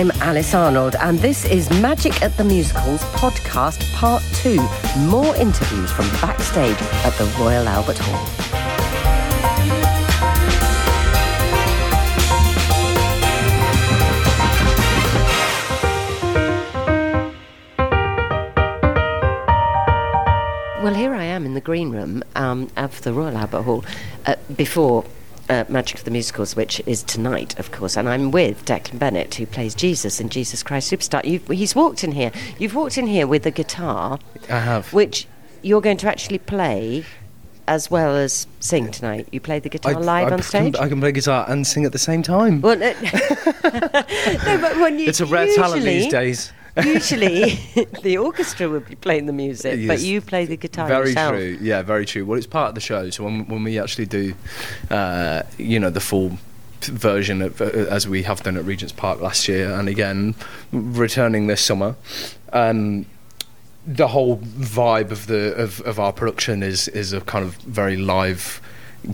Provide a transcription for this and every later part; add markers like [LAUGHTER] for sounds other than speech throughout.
I'm Alice Arnold, and this is Magic at the Musicals podcast part two. More interviews from backstage at the Royal Albert Hall. Well, here I am in the green room um, of the Royal Albert Hall uh, before uh, Magic of the Musicals, which is tonight, of course, and I'm with Declan Bennett, who plays Jesus in Jesus Christ Superstar. You've, he's walked in here. You've walked in here with a guitar, I have. which you're going to actually play as well as sing tonight. You play the guitar live I on can- stage. I can play guitar and sing at the same time. well, no, [LAUGHS] no, but when you [LAUGHS] it's a rare talent these days. Usually, [LAUGHS] [LAUGHS] the orchestra would be playing the music, but you play the guitar Very yourself. true. Yeah, very true. Well, it's part of the show. So when when we actually do, uh, you know, the full version of uh, as we have done at Regent's Park last year, and again returning this summer. Um, the whole vibe of the of, of our production is is a kind of very live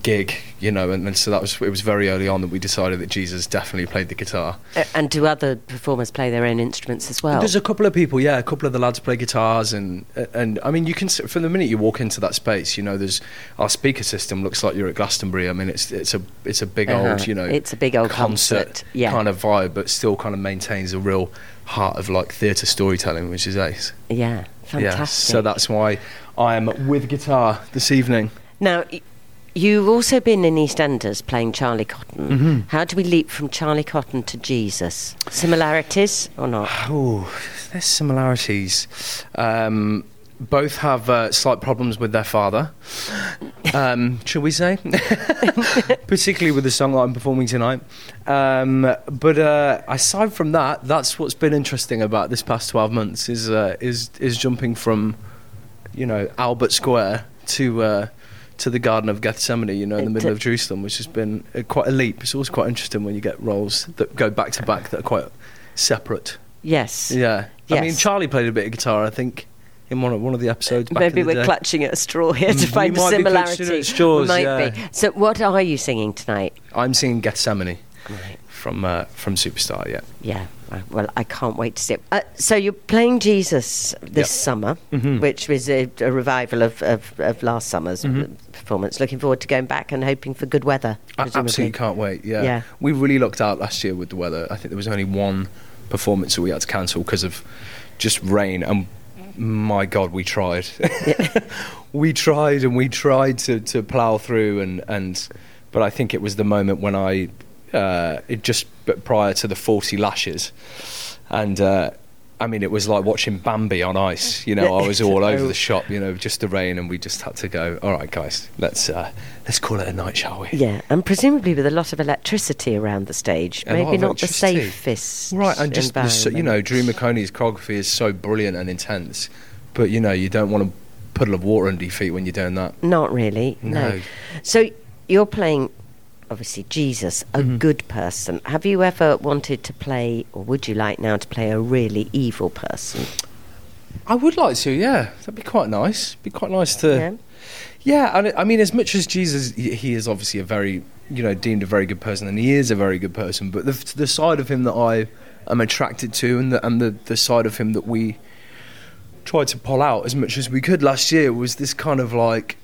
gig, you know, and, and so that was it was very early on that we decided that Jesus definitely played the guitar. Uh, and do other performers play their own instruments as well? There's a couple of people, yeah, a couple of the lads play guitars, and and I mean, you can from the minute you walk into that space, you know, there's our speaker system looks like you're at Glastonbury. I mean, it's it's a it's a big Uh-huh. old, you know, It's a big old concert, yeah. kind of vibe, but still kind of maintains a real heart of like theatre storytelling, which is ace. yeah, fantastic. Yeah, so that's why I am with guitar this evening. now. y- You've also been in EastEnders playing Charlie Cotton. Mm-hmm. How do we leap from Charlie Cotton to Jesus? Similarities or not? Oh, there's similarities. Um, both have uh, slight problems with their father, um, shall we say? [LAUGHS] Particularly with the song that I'm performing tonight. Um, but uh, aside from that, that's what's been interesting about this past 12 months is uh, is is jumping from, you know, Albert Square to. To the Garden of Gethsemane, you know, in the middle of Jerusalem, which has been quite a leap. It's always quite interesting when you get roles that go back to back that are quite separate. Yes. Yeah. Yes. I mean, Charlie played a bit of guitar, I think, in one of, one of the episodes. Back Maybe the we're day. clutching at a straw here to We find a might be clutching similarity. at straws, Might yeah. be. So, what are you singing tonight? I'm singing Gethsemane Right. from uh, from Superstar. Yeah. Yeah. uh, Well, I can't wait to see it. Uh, so you're playing Jesus this Yep. summer, Mhm. which was a, a revival of, of, of last summer's Mhm. Performance. Looking forward to going back and hoping for good weather. I absolutely can't wait. Yeah. Yeah. We really looked out last year with the weather. I think there was only one performance that we had to cancel because of just rain. And my God, we tried. [LAUGHS] we tried and we tried to, to plough through. And, and but I think it was the moment when I uh, it just prior to the forty lashes, and. Uh, I mean, it was like watching Bambi on ice. You know, I was all [LAUGHS] over the shop. You know, just the rain, and we just had to go. All right, guys, let's uh, let's call it a night, shall we? Yeah, and presumably with a lot of electricity around the stage, A maybe not the safest. Right, and just the, you know. Drew McOnie's choreography is so brilliant and intense, but you know, you don't want a puddle of water under your feet when you're doing that. Not really. No. No. So you're playing, obviously, Jesus, a Mhm. good person. Have you ever wanted to play, or would you like now to play a really evil person? I would like to, yeah, that'd be quite nice. Be quite nice to, Yeah. yeah. and I mean, as much as Jesus, he he is obviously a very, you know, deemed a very good person, and he is a very good person. But the the side of him that I am attracted to, and the and the, the side of him that we tried to pull out as much as we could last year was this kind of like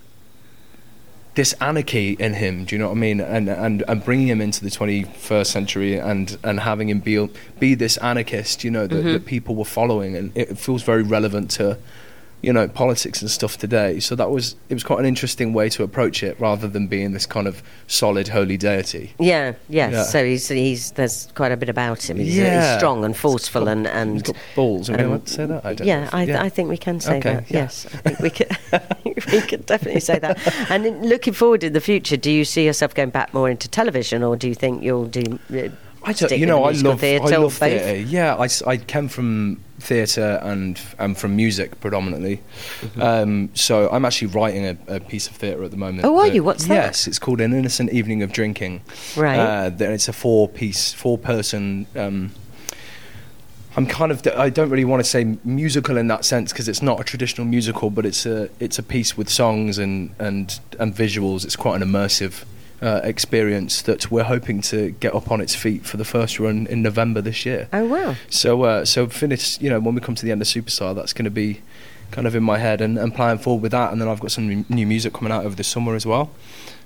this anarchy in him. Do you know what I mean? And and and bringing him into the 21st century and and having him be be this anarchist. You know that, Mhm. that people were following, and it feels very relevant to you know politics and stuff today. So that was it was quite an interesting way to approach it, rather than being this kind of solid holy deity. Yeah, yes. Yeah. So he's he's there's quite a bit about him. He's, Yeah. he's strong and forceful and He's and got balls. Are we allowed to say that? I don't yeah, know if- I, I think we can say Okay, that. yeah. Yes, I think we could. [LAUGHS] we could definitely say that. [LAUGHS] And looking forward in the future, do you see yourself going back more into television, or do you think you'll do? Uh, I don't, you know, I love, theatre I love theatre. Yeah, I, I came from theatre and and from music predominantly. Mm-hmm. Um, so I'm actually writing a, a piece of theatre at the moment. Oh, are that- you? What's that? Yes, it's called An Innocent Evening of Drinking. Right. Uh, it's a four-piece, four-person. Um, I'm kind of. I don't really want to say musical in that sense because it's not a traditional musical, but it's a it's a piece with songs and and and visuals. It's quite an immersive uh, experience that we're hoping to get up on its feet for the first run in November this year. Oh wow! So, uh, so finish. You know, when we come to the end of Superstar, that's going to be kind of in my head and, and playing forward with that. And then I've got some new music coming out over the summer as well.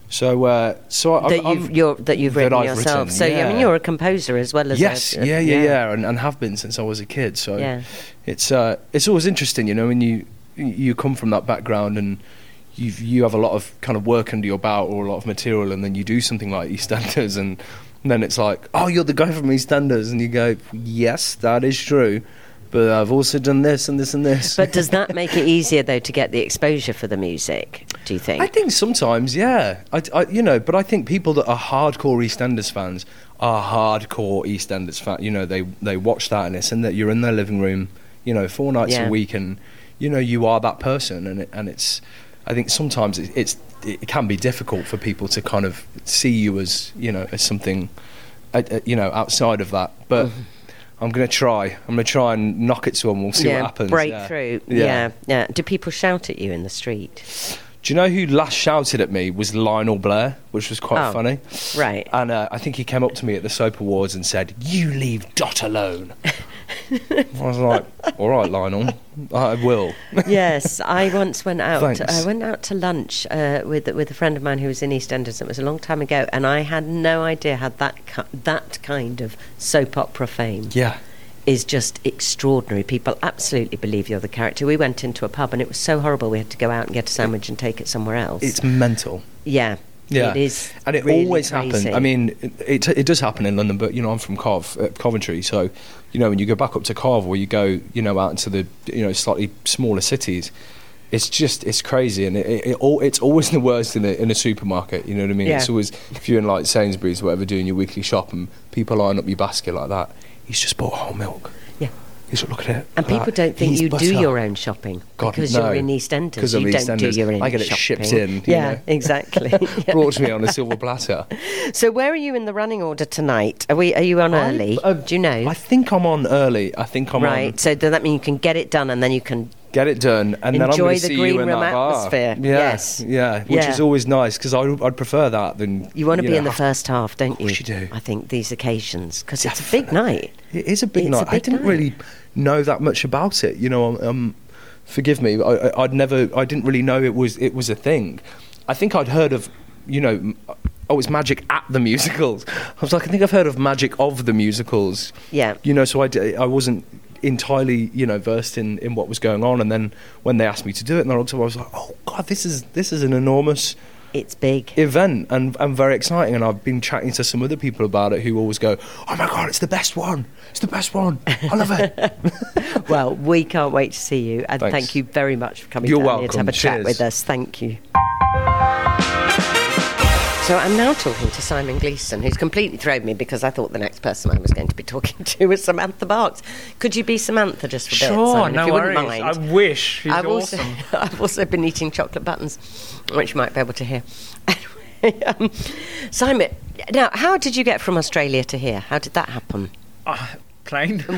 So, uh, so that I, you've you're, that you've written I've yourself. written, so yeah. I mean, you're a composer as well as yes, a, a- yeah, yeah, yeah, and, and have been since I was a kid. So Yeah. it's uh, it's always interesting, you know, when you you come from that background and you you have a lot of kind of work under your belt or a lot of material, and then you do something like EastEnders, and then it's like, oh, you're the guy from EastEnders, and you go, yes, that is true, but I've also done this and this and this. But does that make it easier though to get the exposure for the music? Do you think? I think sometimes, yeah. I, I- you know, but I think people that are hardcore EastEnders fans are hardcore EastEnders fans. You know, they they watch that and it's in that you're in their living room, you know, four nights Yeah. a week, and you know you are that person, and it, and it's. I think sometimes it, it's it can be difficult for people to kind of see you as you know as something, uh, uh, you know, outside of that, but. I'm going to try. I'm going to try and knock it to them. We'll see yeah, what happens. break yeah. Yeah. Yeah. yeah, Do people shout at you in the street? Do you know who last shouted at me was Lionel Blair, which was quite Oh. funny. Right. And uh, I think he came up to me at the Soap Awards and said, "You leave Dot alone." [LAUGHS] I was like, "All right, Lionel, I will." [LAUGHS] yes, I once went out. Thanks. I went out to lunch uh, with with a friend of mine who was in EastEnders. It was a long time ago, and I had no idea how that ki- that kind of soap opera fame yeah, is just extraordinary. People absolutely believe you're the character. We went into a pub, and it was so horrible. We had to go out and get a sandwich and take it somewhere else. it's mental. yeah, Yeah, it is, and it really always happens. I mean, it, it it does happen in London, but you know, I'm from Cov, uh, Coventry, so you know, when you go back up to Cov or you go, you know, out into the you know slightly smaller cities. It's just it's crazy, and it, it, it all, it's always [LAUGHS] the worst in a in a supermarket. You know what I mean? Yeah. It's always if you're in like Sainsbury's or whatever doing your weekly shop, and people line up your basket like that. He's just bought whole milk. Yeah. He's look at it. And people don't think you do your own shopping God, because no. you're in EastEnders. 'Cause of you don't do your own I get it shopping. shipped in, you Yeah, know. [LAUGHS] [LAUGHS] exactly. Brought to me on a silver platter. [LAUGHS] So where are you in the running order tonight? Are we? Are you on I'm- early? uh, do you know? I think I'm on early. I think I'm right. on. So does that mean you can get it done and then you can? Get it done, and then I'm Enjoy going to the see green you in room that bar. atmosphere. Yeah, Yes. yeah, which Yeah. is always nice because I'd, I'd prefer that than You want to be know, in the first half, don't you? you do. I think these occasions because it's a big night. It is a big It's a night. I didn't night. really know that much about it. You know, um, forgive me. I, I, I'd never. I didn't really know it was it was a thing. I think I'd heard of. You know. Oh, it's magic at the musicals. [LAUGHS] I was like, I think I've heard of magic of the musicals. Yeah. You know, so I, d- I wasn't entirely, you know, versed in, in what was going on. And then when they asked me to do it, and I looked I was like, oh god, this is this is an enormous It's big. event and, and very exciting. And I've been chatting to some other people about it who always go, "Oh my god, it's the best one! It's the best one! I love it." [LAUGHS] well, we can't wait to see you, and Thanks. thank you very much for coming You're down here to have welcome. a chat with us. Thank you. So I'm now talking to Simon Gleeson, who's completely thrown me because I thought the next person I was going to be [LAUGHS] talking to was Samantha Barks. Could you be Samantha just for a bit, Sure, Simon, no if you worries. wouldn't mind? I wish. She's I've awesome. also [LAUGHS] I've also been eating chocolate buttons, which you might be able to hear. [LAUGHS] Anyway, um, Simon, now how did you get from Australia to here? How did that happen? Uh, plane. Oh,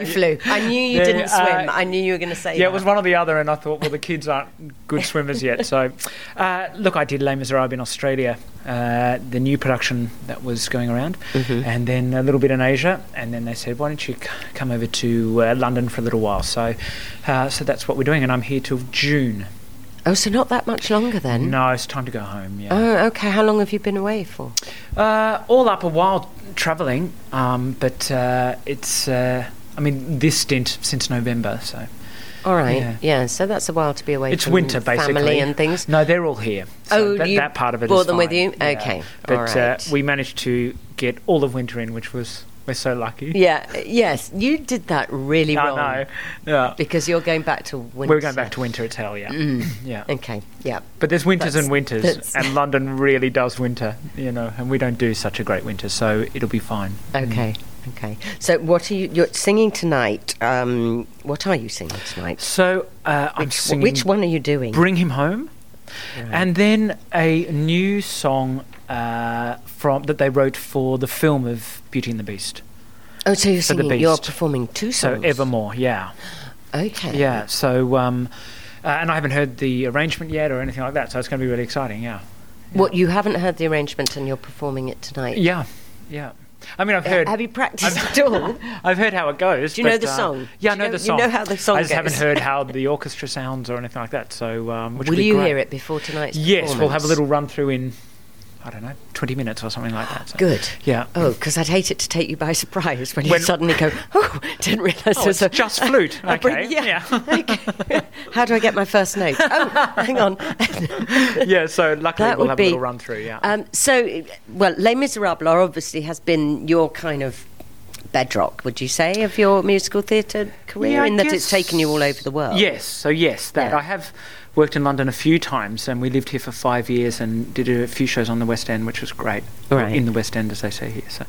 you? You [LAUGHS] flew. I knew you didn't uh, swim. I knew you were going to say yeah, that. it was one or the other, and I thought, well, the kids aren't good swimmers yet. So, uh, look, I did Les Miserables in Australia, uh, the new production that was going around, Mm-hmm. and then a little bit in Asia, and then they said, why don't you c- come over to uh, London for a little while? So, uh, so that's what we're doing, and I'm here till June. Oh, so not that much longer then? No, it's time to go home. Yeah. Oh, okay. How long have you been away for? Uh, all up a while travelling, um, but uh, it's. Uh, I mean, this stint since November, so All right. Yeah. Yeah. so that's a while to be away it's from winter basically. family and things. No, they're all here. So Oh, that, you that part of it brought them with you? Yeah. Okay, but all uh, right. we managed to get all of winter in, which was we're so lucky. Yeah. Yes, you did that really I wrong. know. Yeah. Because you're going back to winter. We're going back to winter. It's hell, yeah, yeah. Okay. Yeah. But there's winters That's- and winters, that's- and London really does winter, you know, and we don't do such a great winter, so it'll be fine. Okay. Okay. So, what are you? You're singing tonight. Um, what are you singing tonight? So uh, I'm Which, singing. which one are you doing? Bring him home, and then a new song uh, from that they wrote for the film of Beauty and the Beast. oh, so you're singing. You're performing two songs. So. Evermore, yeah, Okay. yeah. So um, uh, and I haven't heard the arrangement yet or anything like that, so it's going to be really exciting. Yeah. What you haven't heard the arrangement and you're performing it tonight? Yeah, yeah. I mean, I've Uh, heard. Have you practiced [LAUGHS] at all? I've heard how it goes. Do you know the uh, song? Yeah, I know you know- the you song. know how the song I just haven't heard how [LAUGHS] the orchestra sounds or anything like that. So, um, Will you great. hear it before tonight's Yes, we'll have a little run through in, I don't know, 20 minutes or something like that. So. Good. Yeah. Oh, because I'd hate it to take you by surprise when, When- you suddenly go, oh, didn't realise Oh, it's a just flute. [LAUGHS] a Okay. yeah. Yeah. [LAUGHS] okay. How do I get my first note? Oh, hang on. [LAUGHS] yeah, so luckily That we'll have be- a little run through, yeah. Um, so, well, Les Miserables obviously has been your kind of bedrock, would you say, of your musical theatre career, Yeah, in that it's taken you all over the world? Yes, so yes, that Yeah. I have worked in London a few times, and we lived here for five years and did a few shows on the West End, which was great. Right. In the West End, as they say here. So,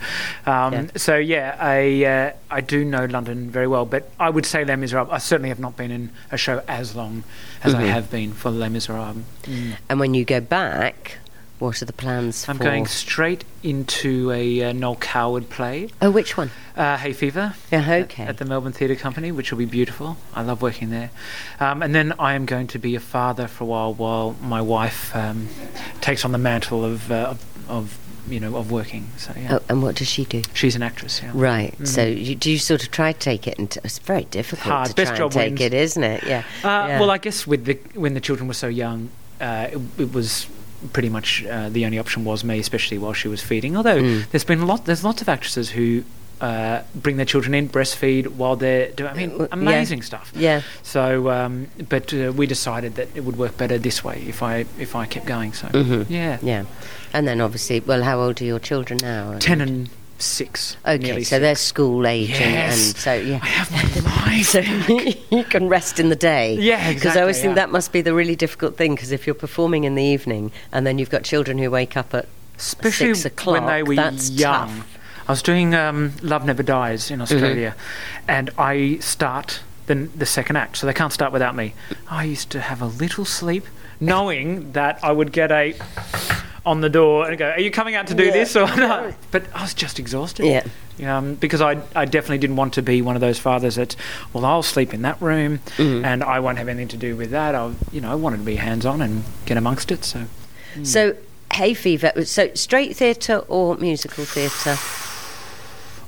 um, Yeah. so yeah, I uh, I do know London very well, but I would say Les Miserables. I certainly have not been in a show as long as I Mhm. have been for Les Miserables. Mm. And when you go back, what are the plans I'm for? going straight into a uh, Noel Coward play, Oh, which one? uh, Hay Fever. Yeah, at- okay. At, the Melbourne Theatre Company, which will be beautiful. I love working there. Um, and then I am going to be a father for a while while my wife um, takes on the mantle of, uh, of, of, you know, of working. So, yeah. Oh, and what does she do? She's an actress, yeah. Right. So Mm. you, do you sort of try to take it? And it's very difficult hard. to Best try job and take wins. it, isn't it? Yeah. Uh, Yeah. Well, I guess with the when the children were so young, uh, it, it was pretty much uh, the only option was me, especially while she was feeding. Although Mm. there's been a lot, there's lots of actresses who uh, bring their children in, breastfeed while they're doing. I Uh, mean, yeah. amazing stuff. yeah. So, um, but uh, we decided that it would work better this way if I if I kept going. So, Mhm. yeah, Yeah. And then obviously, well, how old are your children now? ten and six. Okay, so they're school age, and, and Yes. so yeah. I have my life. [LAUGHS] So [LAUGHS] you can rest in the day. Yeah, Because I always exactly, think that must be the really difficult thing. Because if you're performing in the evening and then you've got children who wake up at especially six when they o'clock, were that's young. tough. I was doing um, Love Never Dies Mm-hmm. in Australia, and I start the, the second act, so they can't start without me. I used to have a little sleep, knowing that I would get a on the door and go, "Are you coming out to do Yeah. this or not?" But I was just exhausted. yeah. Um, because I, I definitely didn't want to be one of those fathers that, well, I'll sleep in that room Mhm. and I won't have anything to do with that. I, you know, I wanted to be hands on and get amongst it. So So hay fever. So straight theatre or musical theatre?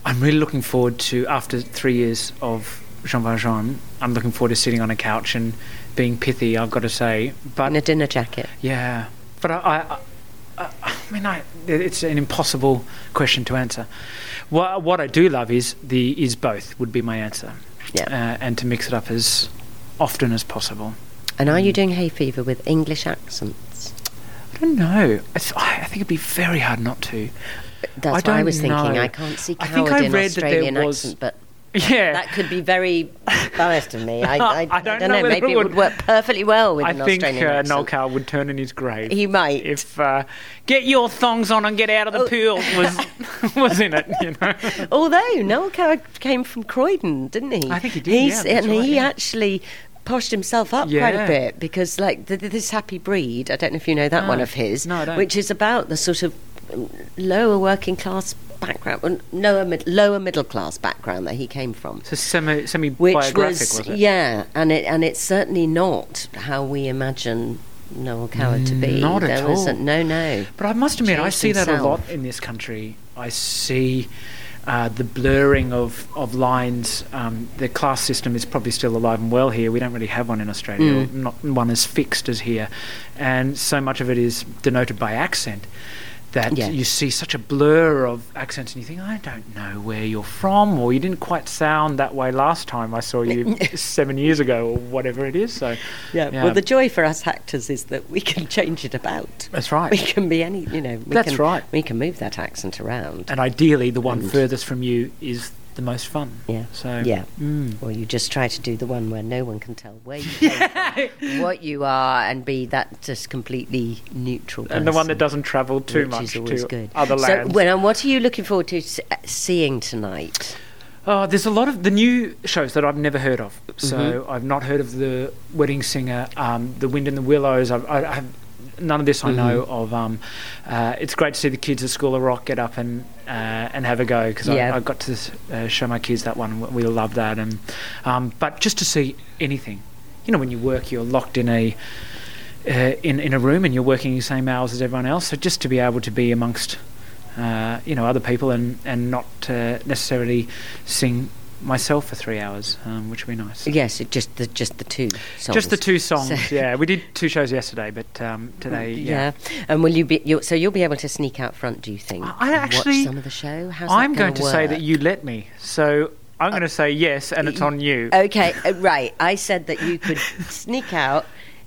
I'm really looking forward to after three years of Jean Valjean. I'm looking forward to sitting on a couch and being pithy. I've got to say, but in a dinner jacket. yeah, but I, I, I, I mean, I, it's an impossible question to answer. What what I do love is the is both would be my answer, Yeah. uh, and to mix it up as often as possible. And are you Mm. doing hay fever with English accents? I don't know. I, th- I think it'd be very hard not to. That's I what I was thinking. know. I can't see I think I in read that there Australian was- accent, but [LAUGHS] Yeah, that could be very biased of me. I, [LAUGHS] I, I don't know know. Maybe it would would- work perfectly well with I an think Australian uh. Noel Coward would turn in his grave. He might. if uh, "Get your thongs on and get out of the Oh. pool" was [LAUGHS] was in it, you know. Although Noel Coward came from Croydon, didn't he? I think he did, He's, yeah, and right, he yeah. actually poshed himself up quite a bit because, like, the, this Happy Breed. I don't know if you know that No. one of his, No, don't. which is about the sort of lower working class background, lower mid, lower middle class background that he came from. A semi semi biographic, was, was, it? yeah, and it and it's certainly not how we imagine Noel Coward to be. Not at There was a- all. no, no. But I must admit, I see that a lot in this country. I see uh, the blurring of, of lines. Um, the class system is probably still alive and well here. We don't really have one in Australia, Mm. not one as fixed as here. And so much of it is denoted by accent that Yeah. you see such a blur of accents and you think, I don't know where you're from, or you didn't quite sound that way last time I saw you [LAUGHS] seven years ago, or whatever it is. So, Yeah. Yeah. Well, the joy for us actors is that we can change it about. that's right. We can be any, you know. We That's can, right. We can move that accent around. and ideally, the one And- furthest from you is the most fun. Yeah. So Yeah. mm. Or you just try to do the one where no one can tell where you [LAUGHS] from, what you are, and be that just completely neutral. and the one that doesn't travel too much to good. other so, lands. well, and what are you looking forward to uh, seeing tonight? Oh, there's a lot of the new shows that I've never heard of. So Mhm. I've not heard of the Wedding Singer, um, the Wind in the Willows. I've, I, I have none of this I know Mm-hmm. of. Um, uh, it's great to see the kids at School of Rock get up and uh, and have a go because Yeah. I, I got to uh, show my kids that one. We love that. And um, but just to see anything, you know, when you work, you're locked in a uh, in in a room and you're working the same hours as everyone else. So just to be able to be amongst uh, you know other people and and not uh, necessarily sing myself for three hours, um, which would be nice. Yes, it just the just the two songs. Just the two [LAUGHS] songs. So- yeah, we did two shows yesterday, but um, today, yeah. Yeah. And will you be? You'll, so you'll be able to sneak out front, do you think? I- actually- watch some of the show. How's I'm going to say that you let me. So I'm going to say yes, and it's on you. Okay, uh, right. I said that you could [LAUGHS] sneak out.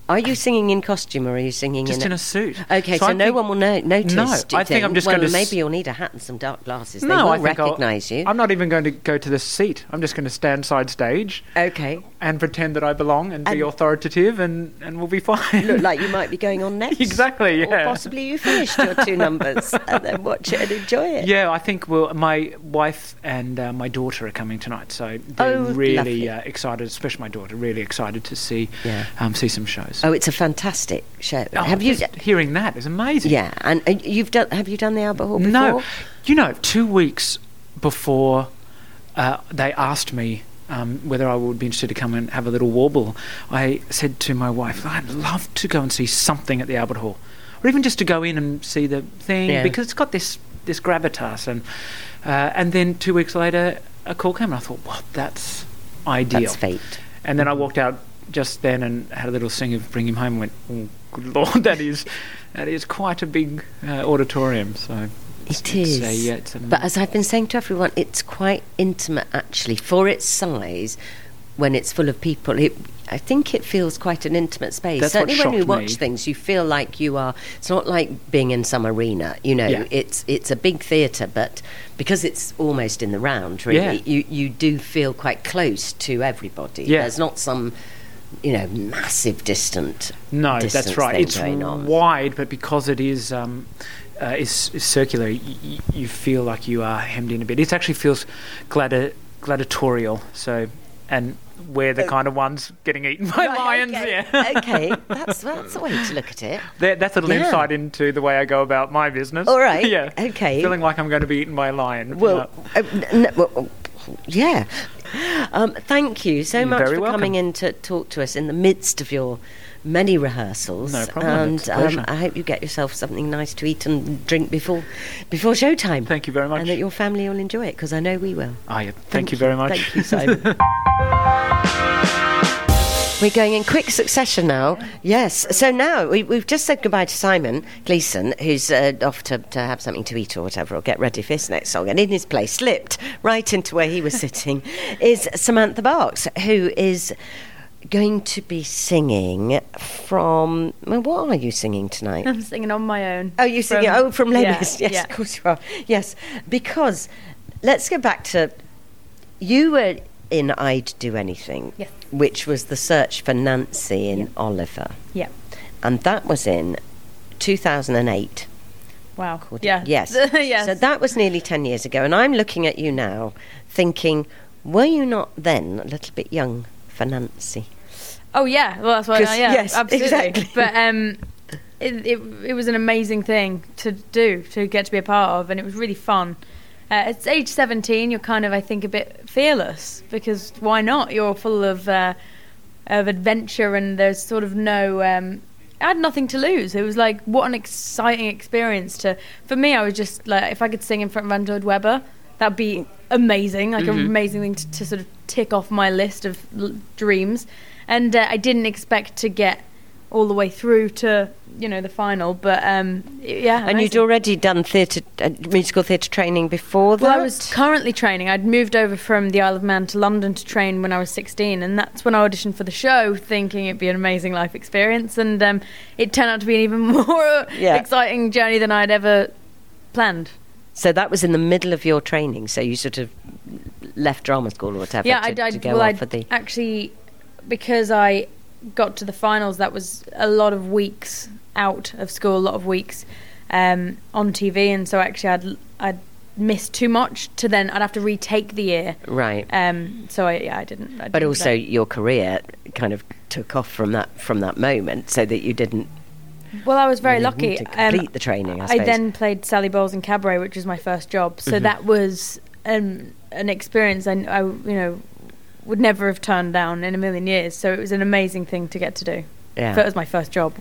Are you singing in costume or are you singing Just in? in a suit. Okay, so, I no one will know, notice. No, I think I'm just well, going to s- maybe you'll need a hat and some dark glasses. They No, will I recognise you. I'm not even going to go to the seat. I'm just going to stand side stage Okay, and pretend that I belong and, be authoritative, and, and we'll be fine. look like you might be [LAUGHS] going on next. Exactly, Or yeah. possibly you finished your two numbers [LAUGHS] and then watch it and enjoy it. Yeah, I think well, my wife and uh, my daughter are coming tonight, so they're Oh, really uh, excited. Especially my daughter, really excited to see Yeah. um, see some shows. Oh, it's a fantastic show. Oh, have you? hearing that is amazing. Yeah, and uh, you've done. Have you done the Albert Hall before? No, you know, two weeks before uh, they asked me um, whether I would be interested to come and have a little warble, I said to my wife, "I'd love to go and see something at the Albert Hall, or even just to go in and see the thing Yeah. because it's got this this gravitas." And uh, and then two weeks later, a call came, and I thought, "Well, that's ideal." That's fate. And then I walked out just then and had a little sing of "Bring Him Home." and Went, oh, good lord, [LAUGHS] that is that is quite a big uh, auditorium. So It it's, is. yeah, it's But as I've been saying to everyone, it's quite intimate actually for its size. When it's full of people, it, I think it feels quite an intimate space. That's Certainly, when you shocked watch me. things, you feel like you are. It's not like being in some arena. You know, Yeah. it's it's a big theatre, but because it's almost in the round, really, Yeah. you you do feel quite close to everybody. Yeah. There's not some, you know, massive distant. no, that's right. It's wide, but because it is um, uh, is, is circular, y- y- you feel like you are hemmed in a bit. It actually feels gladi- gladiatorial. So, and we're the kind of ones getting eaten by Right, lions. okay. Yeah, okay, [LAUGHS] that's that's a way to look at it. That- that's a little Yeah. insight into the way I go about my business. All right, [LAUGHS] yeah. okay. Feeling like I'm going to be eaten by a lion. Well, uh, n- well, yeah. Um, thank you so You're much for welcome. coming in to talk to us in the midst of your many rehearsals. No problem, And um. I hope you get yourself something nice to eat and drink before before showtime. Thank you very much. And that your family will enjoy it because I know we will. Oh, yeah. Thank, you very much. Thank you, Simon. [LAUGHS] We're going in quick succession now. Yes. So now we, we've just said goodbye to Simon Gleeson, who's uh, off to, to have something to eat or whatever, or get ready for his next song. And in his place, slipped right into where he was [LAUGHS] sitting, is Samantha Barks, who is going to be singing from. Well, what are you singing tonight? I'm singing on my own. Oh, you singing? From- oh, from Les yeah, [LAUGHS] Yes, yeah. of course you are. Yes, because let's go back to you were in I'd Do Anything, Yes. Which was the search for Nancy in Yeah. Oliver, Yeah. and that was in 2008. Wow. Yeah. Yes. [LAUGHS] yes. So that was nearly 10 years ago, and I'm looking at you now, thinking, were you not then a little bit young for Nancy? Oh yeah. Well, that's why. 'Cause- yeah. yes, [LAUGHS] absolutely. exactly. But um, it, it it was an amazing thing to do to get to be a part of, and it was really fun. Uh, at age 17, you're kind of, I think, a bit fearless because why not? You're full of uh, of adventure, and there's sort of no. Um, I had nothing to lose. It was like what an exciting experience to. For me, I was just like, if I could sing in front of Andrew Lloyd Webber, that'd be amazing. Like an amazing thing to, to sort of tick off my list of l- dreams. And uh, I didn't expect to get all the way through to you know the final, but um, yeah. And you'd already done theatre, uh, musical theatre training before that? Well, I was currently training. I'd moved over from the Isle of Man to London to train when I was 16, and that's when I auditioned for the show, thinking it'd be an amazing life experience. And um, it turned out to be an even [LAUGHS] more Yeah. exciting journey than I'd ever planned. So that was in the middle of your training. So you sort of left drama school or whatever yeah, to, I'd, I'd, to go well, for the. actually because I got to the finals. That was a lot of weeks out of school, a lot of weeks um, on TV, and so actually I'd I'd missed too much to then I'd have to retake the year. Right. Um, so I, yeah, I didn't. I but didn't also do your career kind of took off from that from that moment, so that you didn't. well, I was very lucky. to complete the training. I, I then played Sally Bowles in Cabaret, which was my first job. So Mhm. that was um, an experience I, I, you know, would never have turned down in a million years. So it was an amazing thing to get to do. yeah. It was my first job.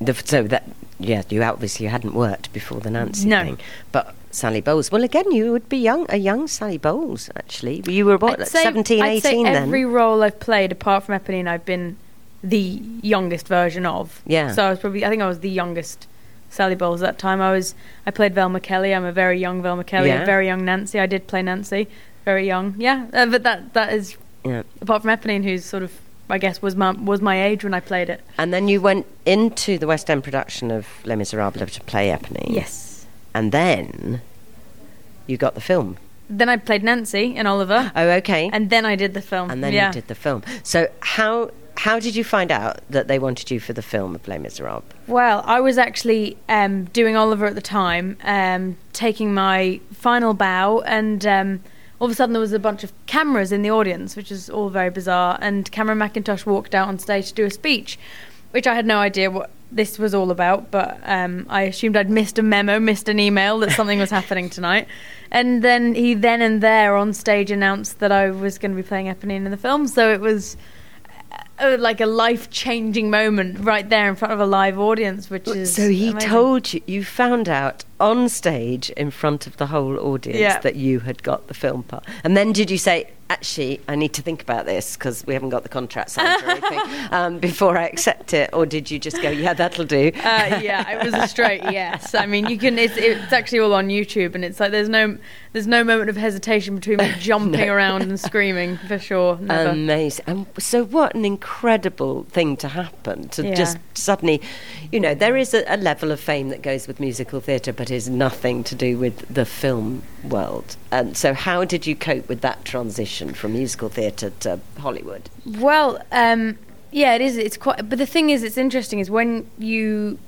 The, so that yeah, you obviously hadn't worked before the Nancy No. thing, but Sally Bowles. Well, again, you would be young, a young Sally Bowles. Actually, you were what, I'd say- 17, I'd 18 say then. every role I've played, apart from Eponine, I've been the youngest version of. Yeah. So I was probably, I think I was the youngest Sally Bowles at that time. I was, I played Velma Kelly. I'm a very young Velma Kelly. Yeah. A very young Nancy. I did play Nancy, very young. Yeah, uh, but that that is Yeah. apart from Eponine, who's sort of, I guess, was my was my age when I played it. And then you went into the West End production of Les Miserables to play Eponine. Yes. And then you got the film. Then I played Nancy in Oliver, Oh, okay. and then I did the film. And then yeah. you did the film. So how how did you find out that they wanted you for the film of Les Miserables? Well, I was actually um, doing Oliver at the time, um, taking my final bow, and um, all of a sudden there was a bunch of cameras in the audience, which is all very bizarre. And Cameron Mackintosh walked out on stage to do a speech, which I had no idea what this was all about, but um, I assumed I'd missed a memo, missed an email that something was happening tonight. And then he then and there on stage announced that I was going to be playing Eponine in the film, so it was uh, like a life changing moment right there in front of a live audience, which is So he amazing. told you, you found out on stage in front of the whole audience Yeah. that you had got the film part. And then did you say, actually, I need to think about this because we haven't got the contract signed or [LAUGHS] anything um, before I accept it? Or did you just go, yeah, that'll do? Uh, yeah, it was a straight [LAUGHS] yes. I mean, you can. It's, it's actually all on YouTube, and it's like there's no there's no moment of hesitation between me [LAUGHS] jumping around and screaming for sure. Never. Amazing. And so, what an incredible thing to happen to Yeah. just suddenly, you know, there is a, a level of fame that goes with musical theatre, but is nothing to do with the film world. And so, how did you cope with that transition from musical theatre to Hollywood? Well, um, yeah, it is. It's quite. But the thing is, it's interesting is when you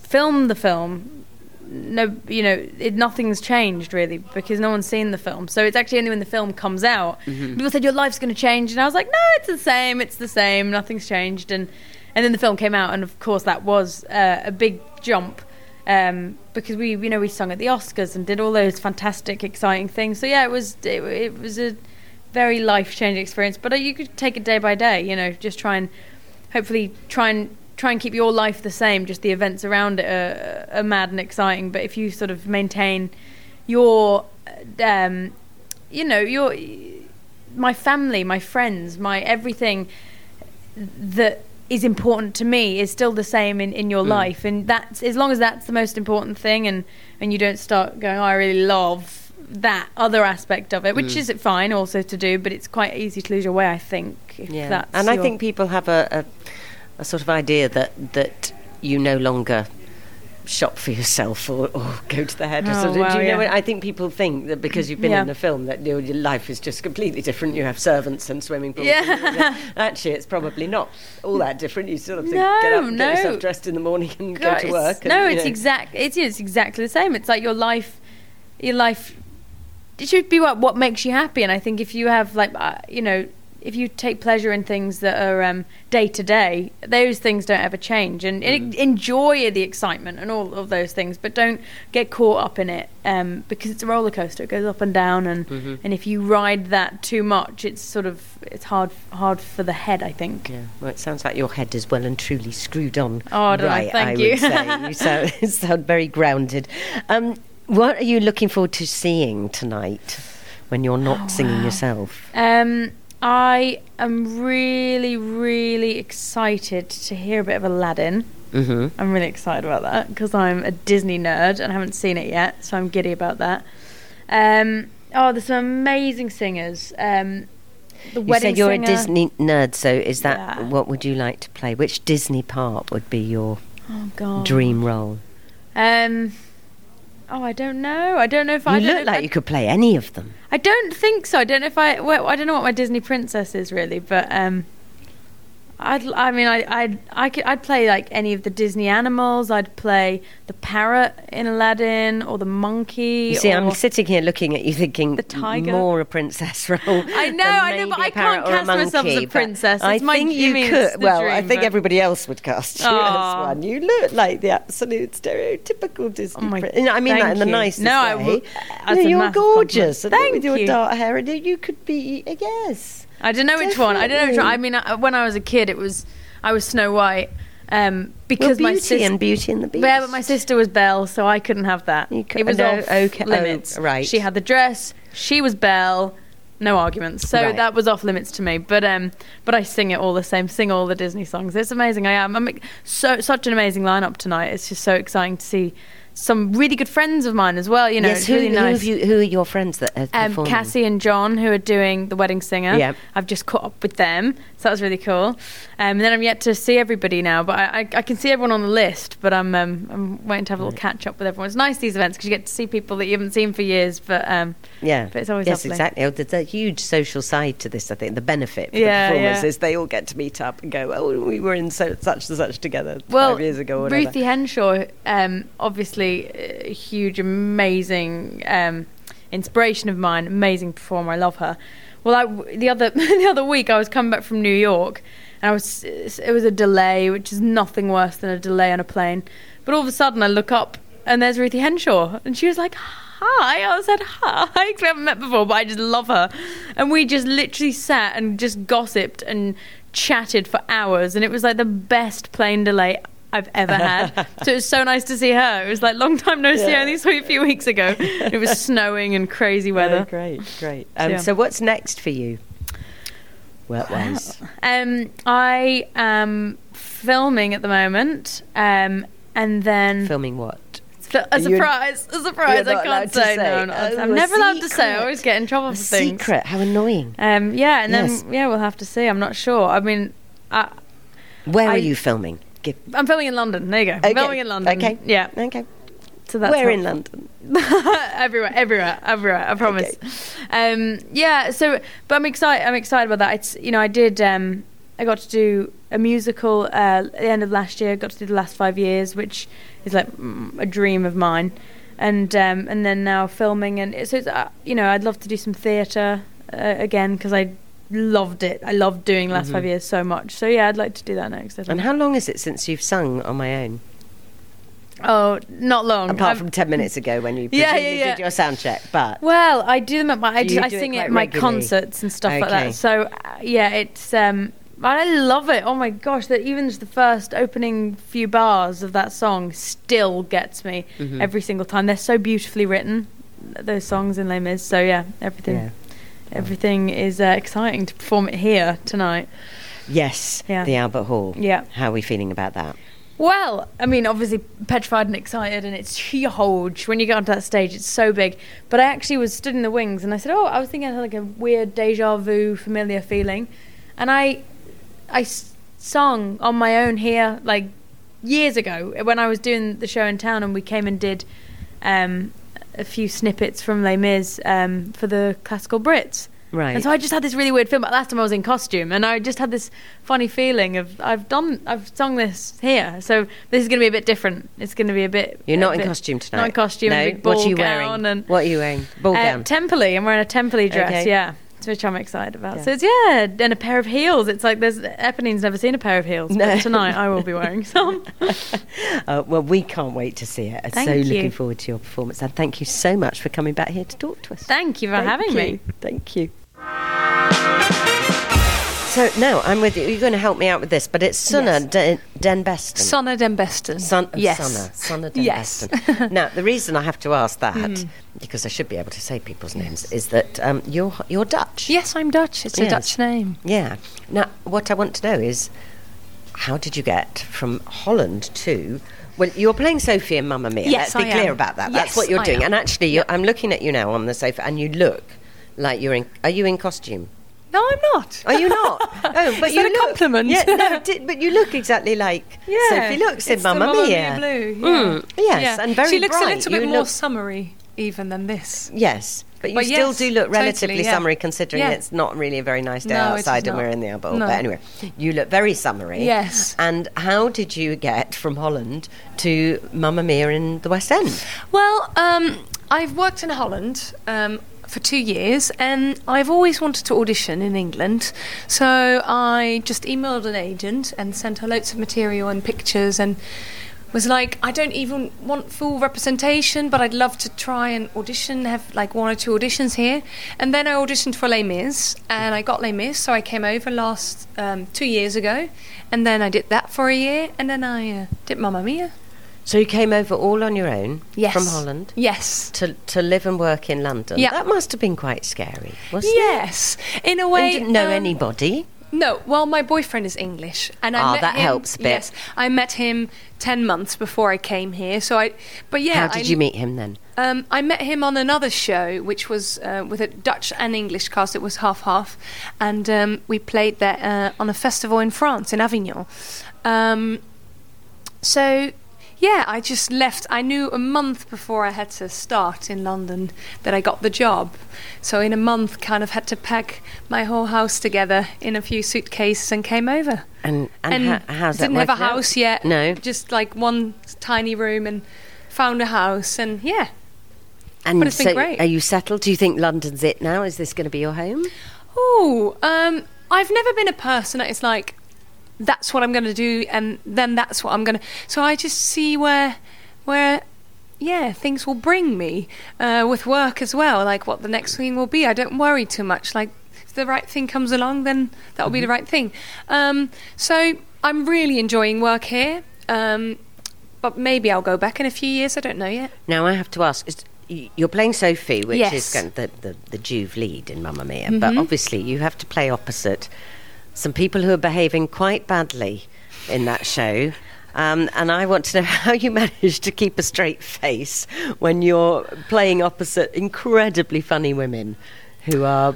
film the film. No, you know, it, nothing's changed really because no one's seen the film. So it's actually only when the film comes out, people said your life's going to change, and I was like, no, it's the same. It's the same. Nothing's changed. And and then the film came out, and of course that was uh, a big jump um, because we, you know, we sung at the Oscars and did all those fantastic, exciting things. So yeah, it was it, it was a very life changing experience. But uh, you could take it day by day. You know, just try and hopefully try and try and keep your life the same. Just the events around it are, are mad and exciting. But if you sort of maintain your, uh, um, you know, your my family, my friends, my everything that is important to me is still the same in, in your mm. life. And that's as long as that's the most important thing and and you don't start going oh, I really love that other aspect of it which mm. is fine also to do but it's quite easy to lose your way I think if that's and I think people have a, a, a sort of idea that that you no longer shop for yourself or, or go to the hairdresser. Oh, Do you know yeah. what? I think people think that because you've been Yeah. in a film that your, your life is just completely different. You have servants and swimming pools. Yeah. Actually, it's probably not all that different. You sort of think, No, get up, no. get yourself dressed in the morning and go God, to it's- work. and, no, it's know. exact. It's, it's exactly the same. It's like your life. Your life. It should be what what makes you happy. And I think if you have like uh, you know if you take pleasure in things that are um, day to day, those things don't ever change. And, and enjoy the excitement and all of those things, but don't get caught up in it um, because it's a roller coaster. It goes up and down, and and if you ride that too much, it's sort of it's hard hard for the head. I think. Yeah, well, it sounds like your head is well and truly screwed on. Oh, I right, thank I you. say. [LAUGHS] You sound, [LAUGHS] sound very grounded. Um, what are you looking forward to seeing tonight when you're not Oh, singing wow. yourself? Um, I am really, really excited to hear a bit of Aladdin. hmm I'm really excited about that because I'm a Disney nerd and I haven't seen it yet, so I'm giddy about that. Um, oh, there's some amazing singers. Um, the You wedding said you're singer. a Disney nerd, so is that Yeah. what would you like to play? Which Disney part would be your Oh God. dream role? Um. Oh, I don't know. I don't know if I. You don't look like I, you could play any of them. I don't think so. I don't know if I. Well, I don't know what my Disney princess is really, but um. I'd, I mean, I, I'd, I could, I'd play like any of the Disney animals. I'd play the parrot in Aladdin or the monkey. You see, I'm sitting here looking at you, thinking The tiger. more a princess [LAUGHS] role. I know, I know, but I can't cast myself as a monkey, princess. I my- think I you could. it's well, I think but- everybody else would cast you Aw. as one. You look like the absolute stereotypical Disney. Oh my- prin- I mean that thank in the you. nicest No, I way. will- You that's know, a you're gorgeous. compliment. and with Thank your you. dark hair, and you could be yes. I don't know which one. I don't know which one. I mean, uh, when I was a kid, it was I was Snow White, um, because well, my sister. and Beauty and the Beast. Yeah, but my sister was Belle, so I couldn't have that. You cou- it was no, off okay, oh, limits. right. She had the dress. She was Belle. No arguments. So Right. that was off limits to me. But um, but I sing it all the same. Sing all the Disney songs. It's amazing. I am. I'm so such an amazing lineup tonight. It's just so exciting to see some really good friends of mine as well. You know, yes, who, really nice. have you, who are your friends that are Um, performing? Cassie and John, who are doing The Wedding Singer. Yep. I've just caught up with them, so that was really cool. Um, and then I'm yet to see everybody now, but I, I, I can see everyone on the list. But I'm um, I'm waiting to have a little catch up with everyone. It's nice these events because you get to see people that you haven't seen for years. But um, Yeah, But it's always yes, lovely. exactly. Oh, there's a huge social side to this. I think the benefit for Yeah, the performers yeah. is they all get to meet up and go, "Oh, we were in so, such and such together well, five years ago." Or whatever. Ruthie Henshall, um, obviously a huge, amazing um, inspiration of mine. Amazing performer. I love her. Well, I, the other [LAUGHS] the other week I was coming back from New York, and I was it was a delay, which is nothing worse than a delay on a plane. But all of a sudden, I look up and there's Ruthie Henshall, and she was like. Hi, I said hi. [LAUGHS] We haven't met before, but I just love her. And we just literally sat and just gossiped and chatted for hours, and it was like the best plane delay I've ever had. so it was so nice to see her. It was like long time no see. I only saw you a few weeks ago. It was [LAUGHS] snowing and crazy Oh, weather. great, great. Um, Yeah. So, what's next for you? Work wise. Um, I am filming at the moment, um, and then Filming what? a surprise, a surprise. I can't say. say. No, I'm, not, Oh, I'm never allowed to say. I always get in trouble A for things. secret. How annoying. Um, yeah, and then yeah, we'll have to see. I'm not sure. I mean, I, Where I- are you filming? Give, I'm filming in London. There you go. Okay. Filming in London. Okay. Yeah. okay. So that's Where in. London? [LAUGHS] everywhere, everywhere, everywhere. I promise. Um, yeah. So, but I'm excited. I'm excited about that. It's you know I did. Um, I got to do a musical uh, at the end of last year. Got to do the last five years, which is like a dream of mine. And um, and then now filming, and it's- so it's, uh, you know I'd love to do some theatre uh, again because I loved it. I loved doing the last Mhm. five years so much. So yeah, I'd like to do that next. And how long is it since you've sung on my own? oh, not long. Apart I'm- from 10 minutes ago when you [LAUGHS] Yeah, yeah, yeah. did your sound check. But Well, I do them at my. I, Do do, I sing it at my regularly? concerts and stuff like that. So uh, yeah, it's. um I love it. Oh my gosh! That even just the first opening few bars of that song still gets me Mhm. every single time. They're so beautifully written. Those songs in Les Mis. So yeah, everything. Yeah. Everything is uh, exciting to perform it here tonight. yes, Yeah. the Albert Hall. Yeah. How are we feeling about that? Well, I mean, obviously petrified and excited, and it's huge when you get onto that stage. It's so big. But I actually was stood in the wings, and I said, "Oh, I was thinking I had like a weird deja vu, familiar feeling," and I, I sung on my own here like years ago when I was doing the show in town, and we came and did um, a few snippets from Les Mis um, for the classical Brits. Right. And so I just had this really weird feeling. But last time I was in costume, and I just had this funny feeling of I've done, I've sung this here, so this is going to be a bit different. It's going to be a bit. You're not in bit- costume tonight. Not in costume. No. what are you wearing? And, what are you wearing? Ball uh, gown. Temperley. I'm wearing a Temperley dress. Okay. Yeah. Which I'm excited about. Yeah. So it's yeah, and a pair of heels. It's like there's Eponine's never seen a pair of heels. No. But tonight I will be wearing [LAUGHS] some. uh, well, we can't wait to see it. I'm Thank so you. looking forward to your performance. And thank you so much for coming back here to talk to us. Thank you for Thank having you. me. Thank you. So, no, I'm with you. You're going to help me out with this, but it's Sunna Yes. Den, Den Besten. Sonna Den Besten. Son, yes. Sunna. Sunna [LAUGHS] Den Yes. Now, the reason I have to ask that, because I should be able to say people's names, is that um, you're, you're Dutch. Yes, I'm Dutch. It's Yes. a Dutch name. Yeah. Now, what I want to know is how did you get from Holland to. Well, you're playing Sophie and Mamma Mia. Yes, Let's be I clear am. about that. Yes, That's what you're I doing. am. And actually, you're, I'm looking at you now on the sofa, and you look like you're in. Are you in costume? No, I'm not. Are you not? [LAUGHS] Oh, but Is you that a look, compliment? Yeah, no, [LAUGHS] but you look exactly like Sophie looks in Mamma Mia. Blue. Yeah. Mm, yes, Yeah. and very She looks bright. a little bit You more look- summery even than this. Yes, but you But still yes, do look totally, relatively yeah. summery considering Yeah. it's not really a very nice day No, outside and we're in the Albert No. But anyway, you look very summery. Yes. And how did you get from Holland to Mamma Mia in the West End? Well, um, I've worked in Holland um, for two years, and I've always wanted to audition in England. So I just emailed an agent and sent her loads of material and pictures, and was like, I don't even want full representation, but I'd love to try and audition, have like one or two auditions here. And then I auditioned for Les Mis, and I got Les Mis, so I came over last um, two years ago, and then I did that for a year, and then I uh, did Mamma Mia. So you came over all on your own Yes. from Holland Yes. to to live and work in London. Yeah. That must have been quite scary, wasn't Yes, in a way. And you didn't know um, anybody. No, well, my boyfriend is English, and I Ah, met that him, helps a bit. Yes, I met him ten months before I came here. So I, but yeah, How did I, you meet him then? Um, I met him on another show, which was uh, with a Dutch and English cast. It was half half, and um, we played there uh, on a festival in France, in Avignon. Um, so, yeah, I just left. I knew a month before I had to start in London that I got the job. So, in a month, kind of had to pack my whole house together in a few suitcases and came over. And and, And how, how's that didn't have a working out? house yet. No. just like one tiny room and found a house and yeah. And But it's been great. Are you settled? Do you think London's it now? Is this going to be your home? Oh, um, I've never been a person that is like, that's what I'm going to do, and then that's what I'm going to. So I just see where, where, yeah, things will bring me uh, with work as well. Like what the next thing will be. I don't worry too much. Like if the right thing comes along, then that will be the right thing. Um, so I'm really enjoying work here. Um, but maybe I'll go back in a few years. I don't know yet. Now I have to ask: is, You're playing Sophie, which is Yes. of the, the the Juve lead in Mamma Mia, but obviously you have to play opposite some people who are behaving quite badly in that show. Um, and I want to know [LAUGHS] how you manage to keep a straight face when you're playing opposite incredibly funny women who are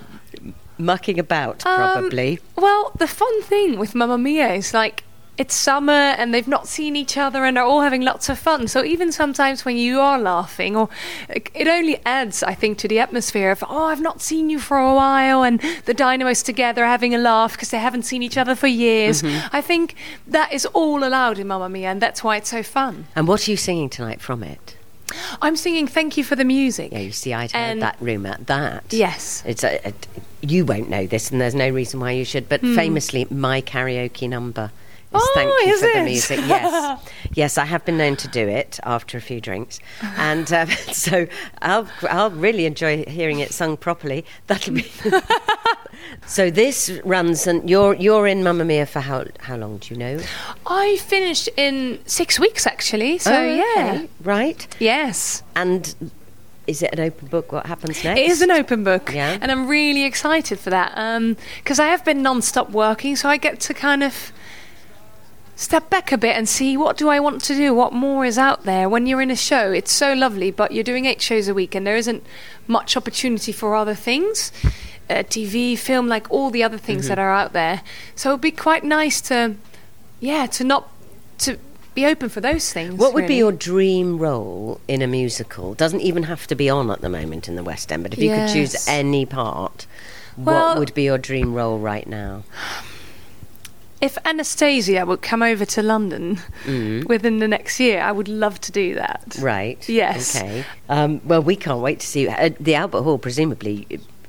mucking about, Um, probably. Well, the fun thing with Mamma Mia is like it's summer and they've not seen each other and they're all having lots of fun. So even sometimes when you are laughing, or it only adds, I think, to the atmosphere of oh, I've not seen you for a while, and the dynamos together having a laugh because they haven't seen each other for years. Mm-hmm. I think that is all allowed in Mamma Mia, and that's why it's so fun. And what are you singing tonight from it? I'm singing "Thank You for the Music." Yeah, you see, I'd heard that room at that. Yes. It's a, a, you won't know this, and there's no reason why you should. But hmm. famously, my karaoke number. Oh, "Thank You is for the it? Music." Yes, [LAUGHS] yes, I have been known to do it after a few drinks, and um, [LAUGHS] so I'll I'll really enjoy hearing it sung properly. That'll be. [LAUGHS] so this runs, and you're you're in Mamma Mia for how how long? Do you know? I finished in six weeks actually. So Oh, yeah, okay, right. yes. And is it an open book? What happens next? It is an open book, Yeah. and I'm really excited for that because I have been non-stop working, so I get to kind of step back a bit and see what do I want to do, what more is out there. When you're in a show, it's so lovely, but you're doing eight shows a week, and there isn't much opportunity for other things, uh, TV, film, like all the other things that are out there. So it'd be quite nice to, yeah, to not to be open for those things. What would be your dream role in a musical? Doesn't even have to be on at the moment in the West End, but if you could choose any part, Well- what would be your dream role right now? If Anastasia would come over to London within the next year, I would love to do that. Mm. Right. Yes. Okay. Um, well, we can't wait to see you. Uh, the Albert Hall, presumably,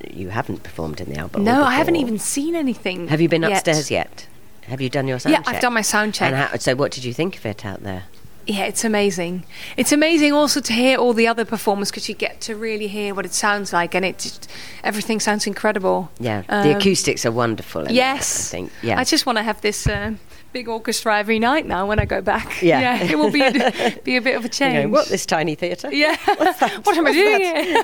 you haven't performed in the Albert Hall. No, I haven't even seen anything. Have you been yet. upstairs yet? Have you done your sound check? Yeah, check? I've done my sound check. And how, so, what did you think of it out there? Yeah, it's amazing. It's amazing also to hear all the other performers because you get to really hear what it sounds like, and it just, everything sounds incredible. Yeah, the Um, acoustics are wonderful. it, Yes, I think. Yeah, I just want to have this uh, big orchestra every night now when I go back. Yeah. it will be a, [LAUGHS] be a bit of a You change. know, what this tiny theatre? Yeah, [LAUGHS] [LAUGHS] what am I doing here?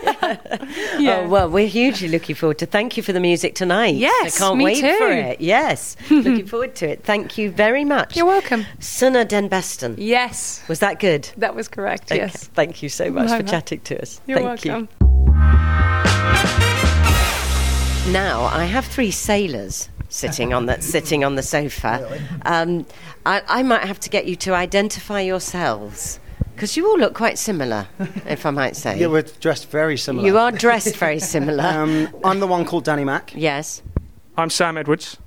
yeah. Oh, well, we're hugely looking forward to. Thank you for the music tonight. Yes, I can't wait too. for it. Yes, looking forward to it. Thank you very much. You're welcome. Sanne den Besten. Yes, Was that good? that was correct. Okay, Yes, Thank you so much No, for no. chatting to us. you're Thank welcome. you. Now I have three sailors sitting on the sitting on the sofa. Um, I, I might have to get you to identify yourselves because you all look quite similar, if I might say. Yeah, we're dressed very similar. you are dressed very [LAUGHS] similar. Um, I'm the one called Danny Mac. yes. I'm Sam Edwards.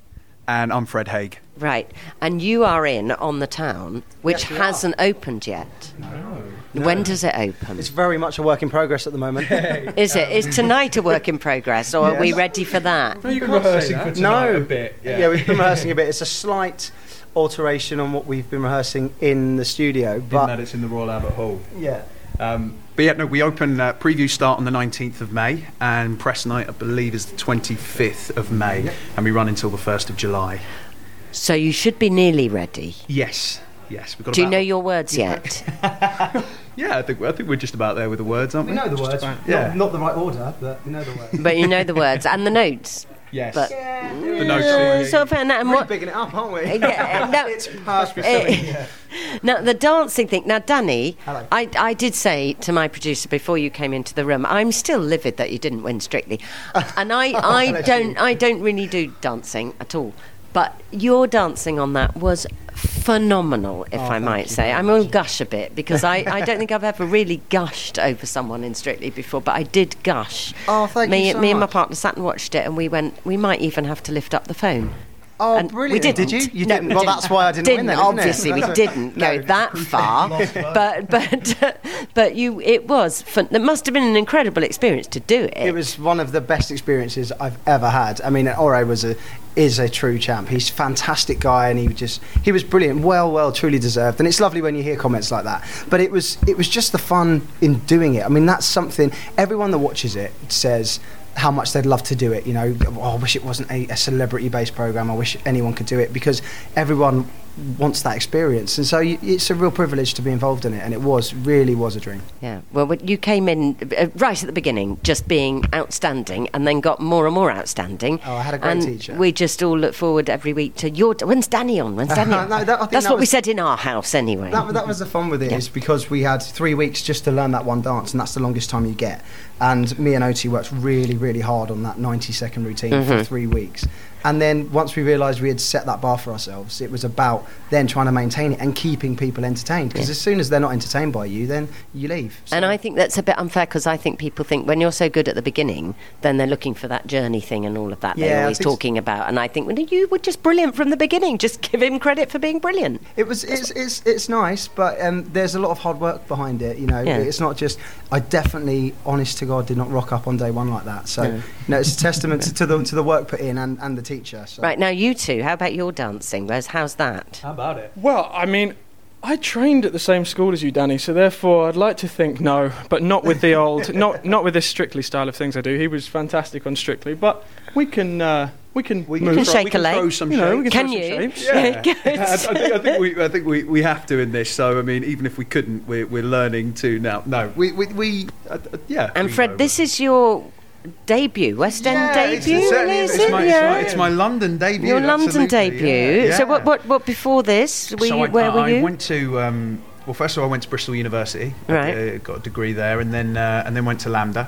And I'm Fred Haig. Right, and you are in on the town, which Yes, hasn't opened yet. When does it open? It's very much a work in progress at the moment. Is it? Is tonight a work in progress, or are we ready for that? You've been rehearsing for no, a bit. Yeah. we've been rehearsing a bit. It's a slight alteration on what we've been rehearsing in the studio. In But that it's in the Royal Albert Hall. yeah, Um, but yeah, no, we open uh, previews start on the 19th of May, and press night I believe is the 25th of May, and we run until the 1st of July. So you should be nearly ready. Yes, yes. We've got to Do you know your words yet? [LAUGHS] Yeah, I think I think we're just about there with the words, aren't we? we know the Just words. about- yeah. not the right order, but we know the words. but you know the words and the notes. yes. But the notes. uh, sort of, and, and Really what? bigging it up, aren't we? Yeah, [LAUGHS] no, it's perfect. Eh, [LAUGHS] Now the dancing thing. Now, Danny, Hello. I, I did say to my producer before you came into the room, I'm still livid that you didn't win Strictly, and I, I don't. I don't really do dancing at all. But your dancing on that was phenomenal, if oh, I might say. I'm going to gush a bit because I, I don't think I've ever really gushed over someone in Strictly before, but I did gush. [LAUGHS] Oh, thank me, you so Me and my partner sat and watched it, and we went, we might even have to lift up the phone. Oh, And brilliant! We didn't. Did you? You No, didn't. we well, that's why I didn't, win. Then, isn't it? obviously, we [LAUGHS] didn't go No. that far. [LAUGHS] but but but you, it was. Fun. It must have been an incredible experience to do it. It was one of the best experiences I've ever had. I mean, Ore was a is a true champ. He's a fantastic guy, and he just he was brilliant. Well, well, truly deserved. And it's lovely when you hear comments like that. But it was it was just the fun in doing it. I mean, that's something everyone that watches it says how much they'd love to do it. You know, oh, I wish it wasn't a, a celebrity-based program. I wish anyone could do it because everyone wants that experience. And so you, it's a real privilege to be involved in it. And it was really was a dream. Yeah. Well, you came in uh, right at the beginning, just being outstanding, and then got more and more outstanding. Oh, I had a great and teacher. We just all look forward every week to your. When's Danny on? When's Danny [LAUGHS] on? No, that- I think That's that what we said in our house, anyway. That, that was the fun with it, is because we had three weeks just to learn that one dance, and that's the longest time you get. And me and Oti worked really, really hard on that 90 second routine Mm-hmm. for three weeks. And then once we realised we had set that bar for ourselves, it was about then trying to maintain it and keeping people entertained. Because as soon as they're not entertained by you, then you leave. And I think that's a bit unfair because I think people think when you're so good at the beginning, then they're looking for that journey thing and all of that Yeah, they're always talking about. And I think, well, you were just brilliant from the beginning. Just give him credit for being brilliant. It was it's it's, it's nice, but um, there's a lot of hard work behind it. You know, Yeah. it's not just. I definitely, honest to God, did not rock up on day one like that. So, No. no, it's a testament to, to the to the work put in and, and the teacher. So. Right now, you two, how about your dancing? Wes, how's that? How about it? Well, I mean, I trained at the same school as you, Danny. So therefore, I'd like to think no, but not with the old, [LAUGHS] not not with this Strictly style of things I do. He was fantastic on Strictly, but we can uh, we can We move can from- shake we a can leg. throw some You know, we can, Can throw you? shapes. Yeah, I, I think, I think we I think we, we have to in this. So I mean, even if we couldn't, we're, we're learning to now. No, we we, we uh, uh, yeah. And we Fred, know this is your debut, West End Yeah, it's- debut, It's, certainly- is it's it? my, it's, yeah. my, it's my London debut. your London absolutely, debut. yeah, So what, what, what before this? Were so you, I, where were I went to um, well, first of all, I went to Bristol University. Right. Uh, got a degree there, and then uh, and then went to LAMDA,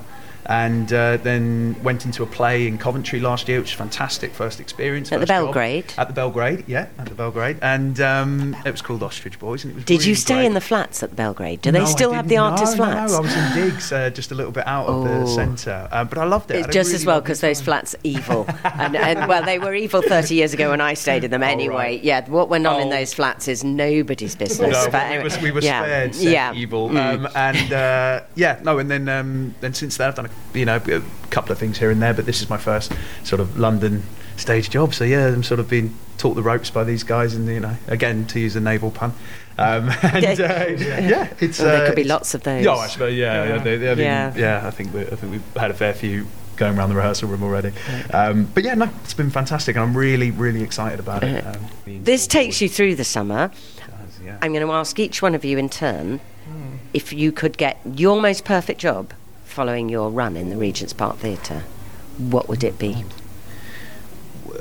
and uh, then went into a play in Coventry last year, which was fantastic. First experience At the first job. Belgrade? At the Belgrade, yeah, at the Belgrade, and um, it was called Ostrich Boys, and it was. Did you stay great. in the flats at Belgrade? Do No, they still have the didn't. artist no, flats? No, no, I was in digs, uh, just a little bit out of Oh. the centre, uh, but I loved it. I It's had a just really as well because those flats are evil, [LAUGHS] and, and well, they were evil 30 years ago when I stayed in them. Anyway, right. yeah, what went on in Oh. those flats is nobody's business. No, but anyway, we were, we were yeah. spared yeah. evil, Mm. um, and uh, yeah, no, and then um, then since then I've done a, you know a couple of things here and there, but this is my first sort of London stage job. So yeah, I'm sort of being taught the ropes by these guys, and you know, again to use a naval pun. Um, [LAUGHS] and uh, yeah, it's Well, there uh, could be lots of those. Yeah, I suppose, yeah, yeah, they- they- I mean, Yeah. yeah. I think we, I think we've had a fair few going around the rehearsal room already. Um, but yeah, no, it's been fantastic, and I'm really, really excited about it. Uh, Um, This takes board. you through the summer. Does, yeah. I'm going to ask each one of you in turn Hmm. if you could get your most perfect job following your run in the Regent's Park Theatre. What would it be?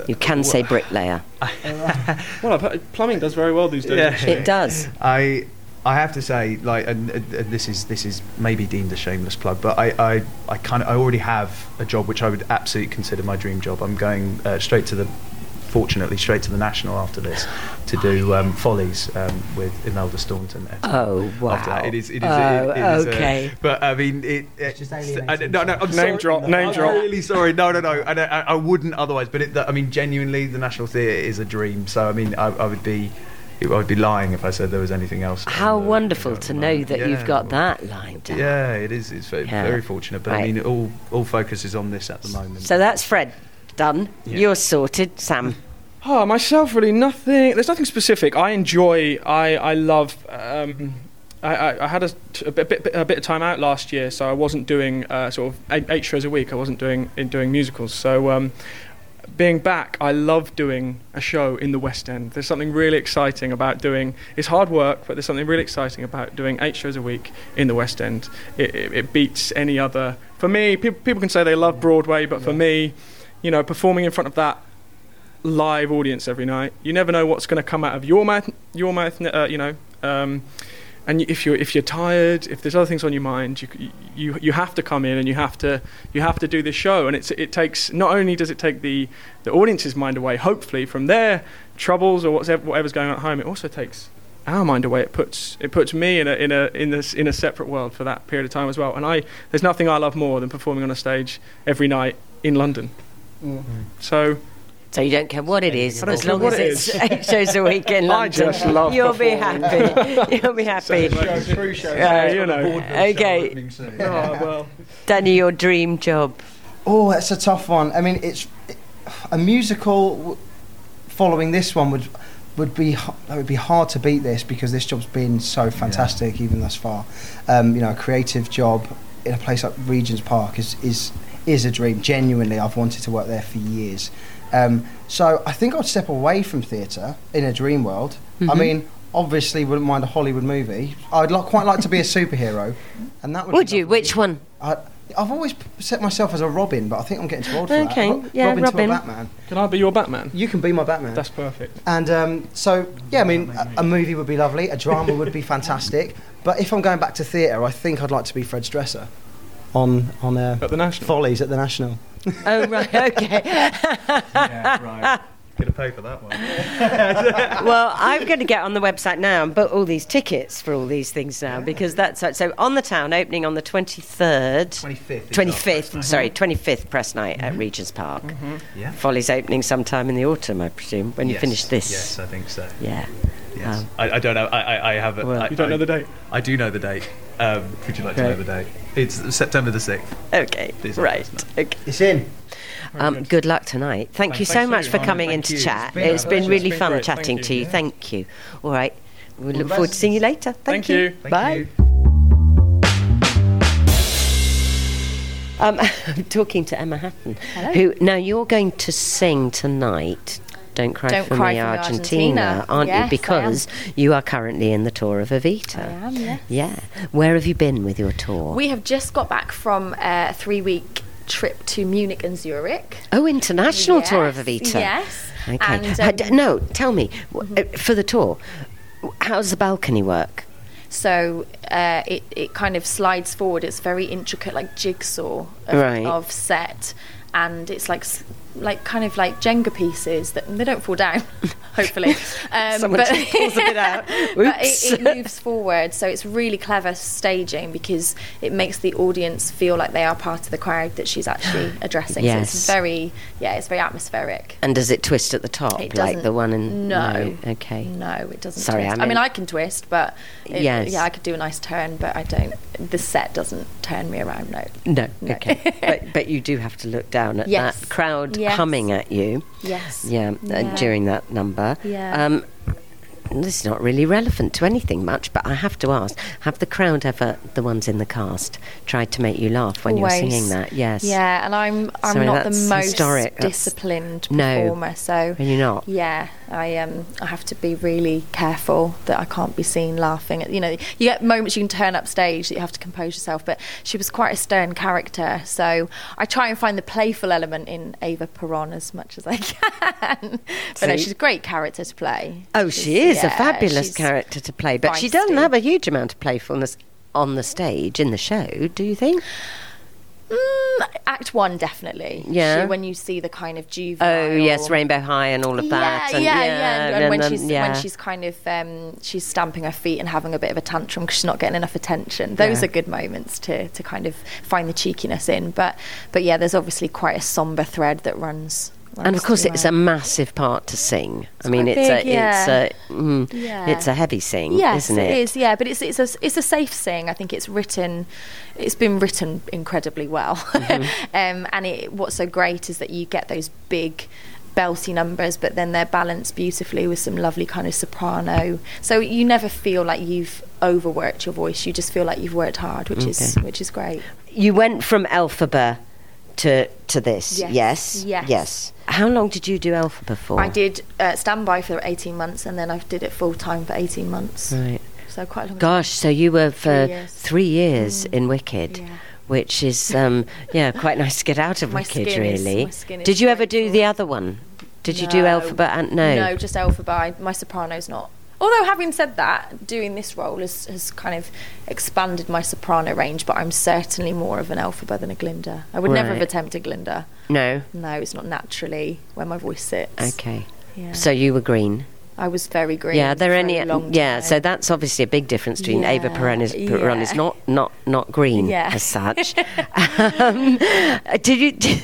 You can say bricklayer. [LAUGHS] Well, plumbing does very well these days. Yeah. It does. I I have to say, like, and, and and this is this is maybe deemed a shameless plug, but I I, I kind of I already have a job which I would absolutely consider my dream job. I'm going uh, straight to the, fortunately, straight to the national after this to do um, Follies um, with Imelda Staunton. Oh, wow. After that, it is. It is. Oh, it, it is, okay. but I mean, it. it just I- alienating no, no. I'm Name sorry. drop, name I'm drop. really sorry. No, no, no. I, I, I wouldn't otherwise. But it, I mean, genuinely, the National Theatre is a dream. So I mean, I, I would be. I would be lying if I said there was anything else. How the- wonderful on to know mind. that you've got well, that lined up. Yeah, it is. It's very, Yeah. very fortunate. But Right. I mean, all all focus is on this at the moment. So that's Fred done. Yeah. You're sorted, Sam. Oh, myself, really nothing. There's nothing specific. I enjoy. I I love. Um, I, I, I had a, a, bit, a bit of time out last year, so I wasn't doing uh, sort of eight, eight shows a week. I wasn't doing in doing musicals. So um, being back, I love doing a show in the West End. There's something really exciting about doing. It's hard work, but there's something really exciting about doing eight shows a week in the West End. It, it, it beats any other. For me, people people can say they love Broadway, but for me, you know, performing in front of that live audience every night, you never know what's going to come out of your mouth. Your mouth, uh, you know. Um, and if you're if you're tired, if there's other things on your mind, you you you have to come in and you have to you have to do this show. And it's it takes not only does it take the the audience's mind away, hopefully from their troubles or whatever whatever's going on at home, it also takes our mind away. It puts it puts me in a in a in this in a separate world for that period of time as well. And I there's nothing I love more than performing on a stage every night in London. So So you don't care what it is, as long as it it's is. eight shows a week in [LAUGHS] I London. just love You'll be happy. [LAUGHS] You'll be happy. True show. Yeah, you know. Okay. oh, well. [LAUGHS] Danny, your dream job. Oh, that's a tough one. I mean, it's a musical w- following this one would would be h- it would be hard to beat this because this job's been so fantastic even thus far. Um, you know, a creative job in a place like Regent's Park is is is a dream. Genuinely, I've wanted to work there for years. Um, so I think I'd step away from theatre in a dream world. I Mhm. mean. Obviously, wouldn't mind a Hollywood movie. I'd li- quite like to be a superhero, and that would. Would be you? Which one? I, I've always set myself as a Robin, but I think I'm getting too old for Okay, that. Ro- yeah, Robin, Robin. to a Batman. Can I be your Batman? You can be my Batman. That's perfect. and um, so, yeah, I mean, a, a movie would be lovely. A drama would be fantastic. [LAUGHS] But if I'm going back to theatre, I think I'd like to be Fred's dresser on on uh, At the National. Follies at the National. Oh, right, okay. [LAUGHS] yeah, right. Gonna pay for that one. [LAUGHS] well, I'm going to get on the website now and book all these tickets for all these things now because that's so on the town opening on the 23rd. 25th. 25th, sorry, 25th press night at Regent's Park. Yeah. Follies opening sometime in the autumn, I presume, when you finish this. Yes, I think so. Yeah. Yes. Um, I, I don't know. I, I, I have. A, Well- I, You don't I- know the date? I do know the date. Um, would you like to know the date? It's September the sixth. Okay, These right. Okay. It's in. Um, good luck tonight. Thank you so to much for coming thank in to chat. It's been It's been really It's been fun great. chatting Thank to you. you. Thank you. All right. We the look forward to seeing you later. Thank, Thank you. Thank Bye. you. Um, [LAUGHS] I'm talking to Emma Hatton, who now you're going to sing tonight. Don't cry Don't for Cry me, for Me, Argentina, Argentina. aren't Yes, you? Because you are currently in the tour of Evita. I am, yes. Yeah. Where have you been with your tour? We have just got back from a three week trip to Munich and Zurich. oh, international tour of Evita. Yes. Okay. And, Uh, um, Mm-hmm. no, tell me uh, for the tour. How does the balcony work? So uh, it, it kind of slides forward. It's very intricate, like jigsaw of, Right. of set, and it's like like kind of like Jenga pieces that they don't fall down, [LAUGHS] hopefully. [LAUGHS] Um, Someone just pulls a bit out. [LAUGHS] but it, it moves forward, so it's really clever staging because it makes the audience feel like they are part of the crowd that she's actually [GASPS] addressing. So it's very yeah, it's very atmospheric. And does it twist at the top, It like the one in? no. Okay. No, it doesn't. Sorry, twist. I I mean, I can twist, but it, Yes. yeah, I could do a nice turn, but I don't. The set doesn't turn me around. No. No. No. Okay. but, but you do have to look down at Yes. that crowd Yes. Humming at you. Yes. Yeah, Uh, during that number. Yeah. Um, this is not really relevant to anything much, but I have to ask: Have the crowd ever, the ones in the cast, tried to make you laugh when Always. you were singing that? Yes. Yeah, and I'm I'm Sorry, not the most historic. That's- disciplined No. performer, so Are you're not? yeah, I um I have to be really careful that I can't be seen laughing. At, you know, you get moments you can turn up stage that you have to compose yourself, but she was quite a stern character, so I try and find the playful element in Eva Peron as much as I [LAUGHS] can. but no, she's a great character to play. Oh, She's- she is a yeah, fabulous character to play, but she doesn't have a huge amount of playfulness on the stage in the show. Do you think? Mm, act one, definitely. Yeah. She, when you see the kind of juvenile. Oh yes, Rainbow High and all of that. Yeah, and, yeah, yeah. And, when then- she's yeah. when she's kind of um, she's stamping her feet and having a bit of a tantrum because she's not getting enough attention. Those Yeah. are good moments to to kind of find the cheekiness in. But but yeah, there's obviously quite a somber thread that runs. And of course, it's a massive part to sing. I mean, it's big, a, yeah. it's a, mm, Yeah. it's a heavy sing, Yes, isn't it? it is. Yeah, but it's it's a it's a safe sing. I think it's written, it's been written incredibly well. [LAUGHS] Mm-hmm. um, and it, what's so great is that you get those big belty numbers, but then they're balanced beautifully with some lovely kind of soprano. So you never feel like you've overworked your voice. You just feel like you've worked hard, which is which is great. You went from Elphaba to to this. Yes. Yes. Yes. Yes. How long did you do Elphaba for? I did uh, standby for 18 months, and then I did it full time for 18 months. Right. So quite a long. Gosh, so you were for Three years. three years Mm. in Wicked. Yeah. Which is, um, [LAUGHS] yeah, quite nice to get out of My Wicked, really. is Did you ever do grateful. the other one? Did you do No. Elphaba and no? No, just Elphaba. My soprano's not. Although having said that, doing this role has, has kind of expanded my soprano range, but I'm certainly more of an Elphaba than a Glinda. I would never have attempted Glinda. No. No, it's not naturally where my voice sits. Okay. Yeah. So you were green. I was very green. Yeah, there for are a any. long Yeah, so that's obviously a big difference between Eva Yeah, Peron is, Peron is yeah. not not not green [LAUGHS] Yeah. as such. [LAUGHS] um, [LAUGHS] did you? Did,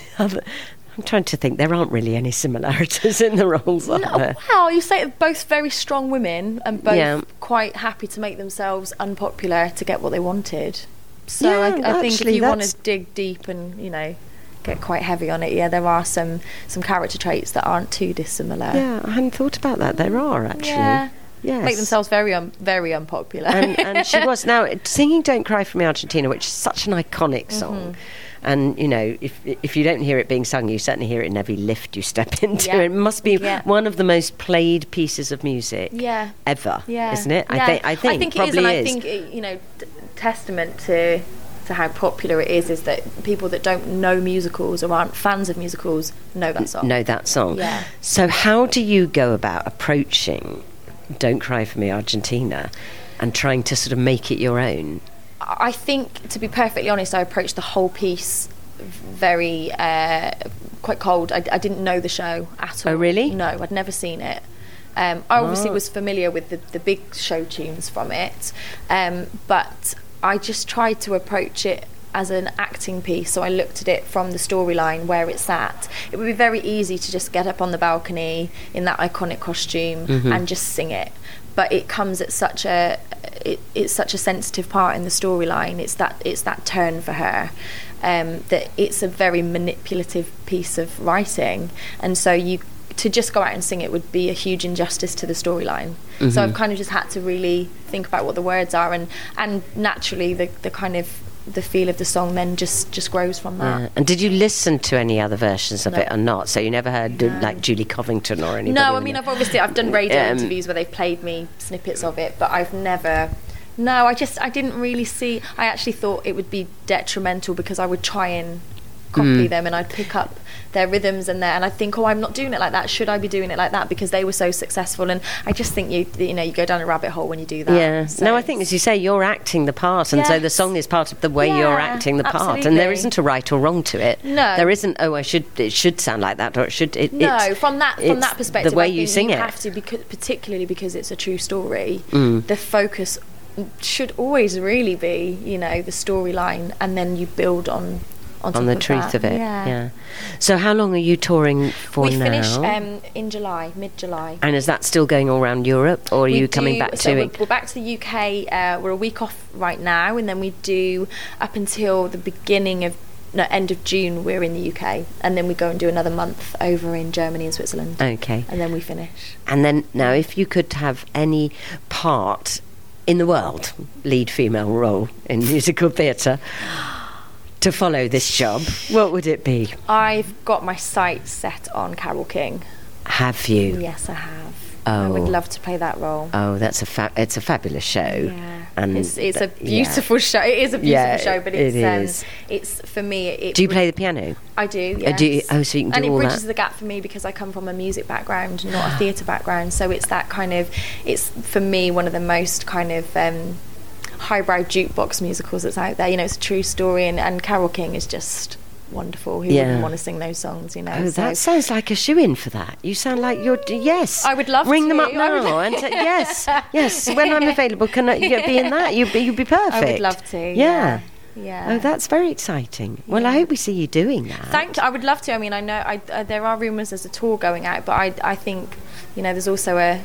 I'm trying to think. There aren't really any similarities [LAUGHS] in the roles, are No, there? well, you say both very strong women and both Yeah. quite happy to make themselves unpopular to get what they wanted. So Yeah, I, I think if you want to dig deep and you know get quite heavy on it, yeah, there are some some character traits that aren't too dissimilar. Yeah, I hadn't thought about that. There are actually. Yeah. Yes. Make themselves very un- very unpopular. and, and she [LAUGHS] was now singing "Don't Cry for Me, Argentina," which is such an iconic Mm-hmm. And you know, if if you don't hear it being sung, you certainly hear it in every lift you step [LAUGHS] into. Yeah. It must be Yeah. one of the most played pieces of music yeah. ever, Yeah. isn't it? I Yeah. think I think, it is, probably and I is. think it, you know, t- testament to to how popular it is is that people that don't know musicals or aren't fans of musicals know that song. know that song. Yeah. So how do you go about approaching "Don't Cry for Me, Argentina" and trying to sort of make it your own? I think, to be perfectly honest, I approached the whole piece very uh, quite cold. I, I didn't know the show at all. Oh, really? No, I'd never seen it. Um, I obviously Oh. was familiar with the, the big show tunes from it, um, but I just tried to approach it as an acting piece. So I looked at it from the storyline where it's at. It would be very easy to just get up on the balcony in that iconic costume and just sing it. But it comes at such a it, it's such a sensitive part in the storyline. It's that it's that turn for her. Um, that it's a very manipulative piece of writing, and so you to just go out and sing it would be a huge injustice to the storyline. So I've kind of just had to really think about what the words are, and and naturally the the kind of the feel of the song then just just grows from that. Yeah. And did you listen to any other versions of No. it or not? So you never heard No. like Julie Covington or anything? No, I mean? I've obviously I've done radio Um, interviews where they've played me snippets of it, but I've never. No, I just I didn't really see. I actually thought it would be detrimental because I would try and copy Mm. them and I'd pick up their rhythms and their and I think oh I'm not doing it like that. Should I be doing it like that because they were so successful? And I just think you you know you go down a rabbit hole when you do that. Yeah. So no, I think as you say, you're acting the part, and so the song is part of the way you're acting the part, and there absolutely. isn't a right or wrong to it. No. there isn't. Oh, I should. It should sound like that, or it should. It, No, from that from that perspective, the way you sing you it. have to, because, particularly because it's a true story. Mm. The focus should always really be, you know, the storyline, and then you build on on, on the of truth that. of it. Yeah. So, how long are you touring for we now? finish um, in July, mid July. and is that still going all around Europe, or are We you coming do- back so to we're, it? we're back to the UK. Uh, we're a week off right now, and then we do up until the beginning of no end of June. We're in the UK, and then we go and do another month over in Germany and Switzerland, Okay. and then we finish. And then now, if you could have any part in the world, lead female role in musical theatre, to follow this job, what would it be? I've got my sights set on Carole King. Have you? Yes, I have. I would Oh. love to play that role. Oh, that's a fa- it's a fabulous show. Yeah, And it's, it's a that- yeah. beautiful show. It is a beautiful Yeah, show, but it it's um, it's for me. It Do you would- play the piano? I do. Uh, do you- oh, so you can and do it bridges the gap for me because I come from a music background, not a theatre background. So it's that kind of. It's for me one of the most kind of. Um, highbrow jukebox musicals that's out there you know it's a true story and, and Carole King is just wonderful who Yeah. wouldn't want to sing those songs you know Oh, so that sounds like a shoe in for that. You sound like you're. d- Yes. I would love Ring them to. up I would- now. [LAUGHS] and t- yes, yes. When I'm [LAUGHS] available, can I yeah, be in that? You'd be, you'd be perfect. I would love to Yeah. yeah, yeah. Oh, that's very exciting. Well, I hope we see you doing that. Thank I would love to. I mean, I know I, uh, there are rumours there's a tour going out, but I, I think, you know, there's also a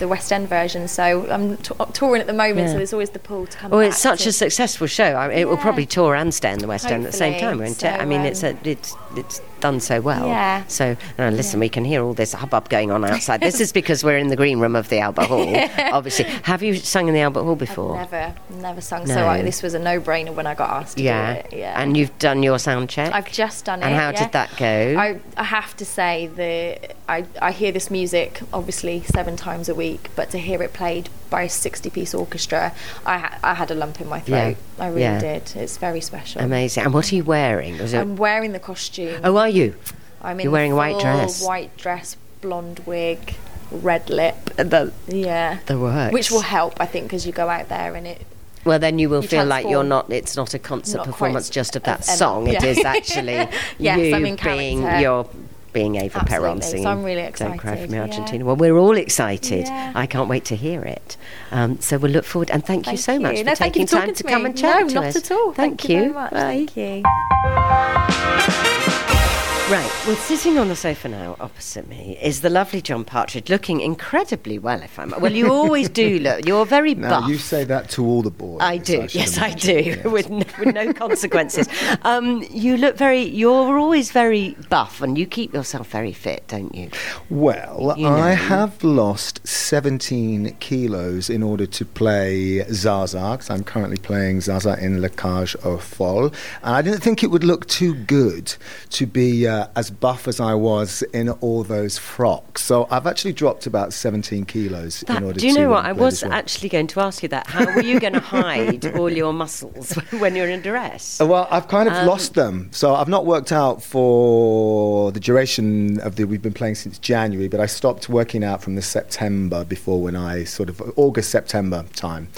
the West End version. So I'm t- touring at the moment, Yeah. so there's always the pull to come. Well, it's such to. a successful show. I mean, it will probably tour and stay in the West End at the same time, won't it? I So, mean, it's a, um, it's it's done so well. Yeah. So uh, listen, we can hear all this hubbub going on outside. this [LAUGHS] is because we're in the green room of the Albert Hall. [LAUGHS] Obviously, have you sung in the Albert Hall before? Never, never sung. No. So I, this was a no-brainer when I got asked to Yeah. do it. Yeah. And you've done your sound check. I've just done it. And how yeah. did that go? I, I have to say the I, I hear this music obviously seven times a week, but to hear it played by a sixty-piece orchestra, I ha- I had a lump in my throat. Yeah, I really yeah. did. It's very special. Amazing. And what are you wearing? Was it? I'm wearing the costume. oh, are you? I'm in you're wearing a white dress. White dress, blonde wig, red lip. The Yeah. the works. Which will help, I think, because you go out there and it. Well, then you will You feel like you're not. It's not a concert Not performance just of that song. It yeah. is actually [LAUGHS] Yes, you being character. You're being Eva Peron Absolutely. So singing. I'm really Don't cry for excited, me, yeah. Argentina. Well, we're all excited. Yeah. I can't wait to hear it. Um, so we'll look forward and thank, you Thank so much you. for No, thank taking you for time to to come and chat No, to not us. at all. Thank, Thank you you. very much. Bye. Thank you. Right, well, sitting on the sofa now opposite me is the lovely John Partridge, looking incredibly well. If I'm well, you always do [LAUGHS] look. You're very Now, buff. you say that to all the boys. I do. should Yes, I do. Yes. With no, with no consequences. Um, you look very. You're always very buff, and you keep yourself very fit, don't you? Well, You know. I have lost 17 kilos in order to play Zaza, 'cause I'm currently playing Zaza in La Cage aux Folles. And I didn't think it would look too good to be uh, as buff as I was in all those frocks. So I've actually dropped about 17 kilos That- in order do you to know what? I was actually going to ask you that. How were you going [LAUGHS] to hide all your muscles [LAUGHS] when you're in duress? Uh, Well, I've kind of Um, lost them. So I've not worked out for the duration of the. We've been playing since January, but I stopped working out from the September before when I sort of August September time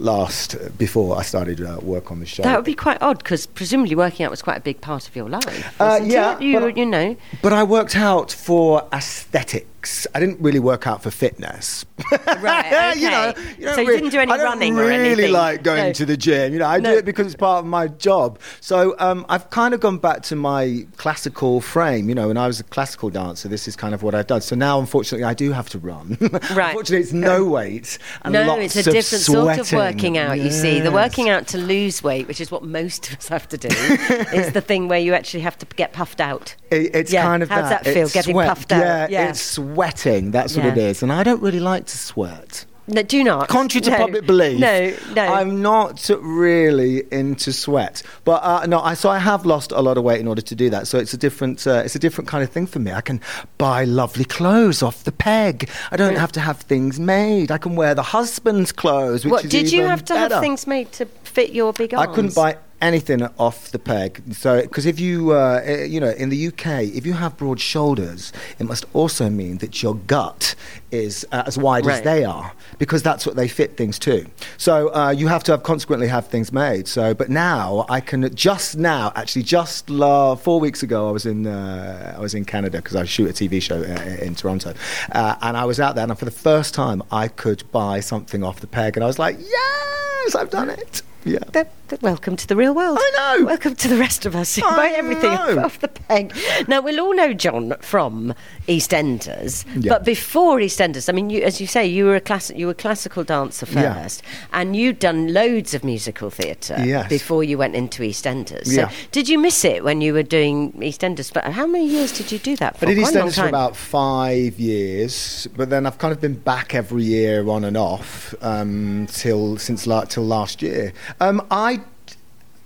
last before I started uh, work on the show. That would be quite odd because presumably working out was quite a big part of your life. Uh, yeah, you, but- you know. but I worked out for aesthetics. I didn't really work out for fitness. [LAUGHS] Right, [LAUGHS] you know, okay. you So you really- didn't do any I don't running or really anything? like going No. to the gym. You know, I No. do it because it's part of my job. So um, I've kind of gone back to my classical frame. You know, when I was a classical dancer, this is kind of what I've done. So now, unfortunately, I do have to run. [LAUGHS] Right. unfortunately, it's no weight. And no, lots it's a different sort of working out, you see. The working out to lose weight, which is what most of us have to do, is the thing where you actually have to get puffed out. It, it's Yeah, kind of how that. that feel, It's getting sweat. puffed out? Yeah, Yeah. it's sweating. That's what it is. And I don't really like to sweat. No, do not. Contrary to No. public belief, No, no. I'm not really into sweat. But uh, no, I, so I have lost a lot of weight in order to do that. So it's a different, uh, it's a different kind of thing for me. I can buy lovely clothes off the peg. I don't have to have things made. I can wear the husband's clothes. Which what, did you have to better. have things made to fit your big arms? I couldn't buy anything off the peg. So, because if you, uh, eh, you know, in the UK, if you have broad shoulders, it must also mean that your gut is uh, as wide as they are, because that's what they fit things to. So uh, you have to have consequently have things made. So, but now I can just now, actually, just la- four weeks ago, I was in uh, I was in Canada because I shoot a TV show uh, in Toronto, uh, and I was out there, and for the first time, I could buy something off the peg, and I was like, yes, I've done it. Yeah. Th- th- welcome to the real world. I know. Welcome to the rest of us. [LAUGHS] I buy everything know. off the peg. Now we'll all know John from EastEnders, Yeah. but before EastEnders, I mean, you, as you say, you were a class, you were a classical dancer Yeah. first, and you'd done loads of musical theatre Yes. before you went into EastEnders. So Yeah. did you miss it when you were doing EastEnders? But how many years did you do that for? I did EastEnders for about five years, but then I've kind of been back every year on and off um, till since la- till last year. Um, I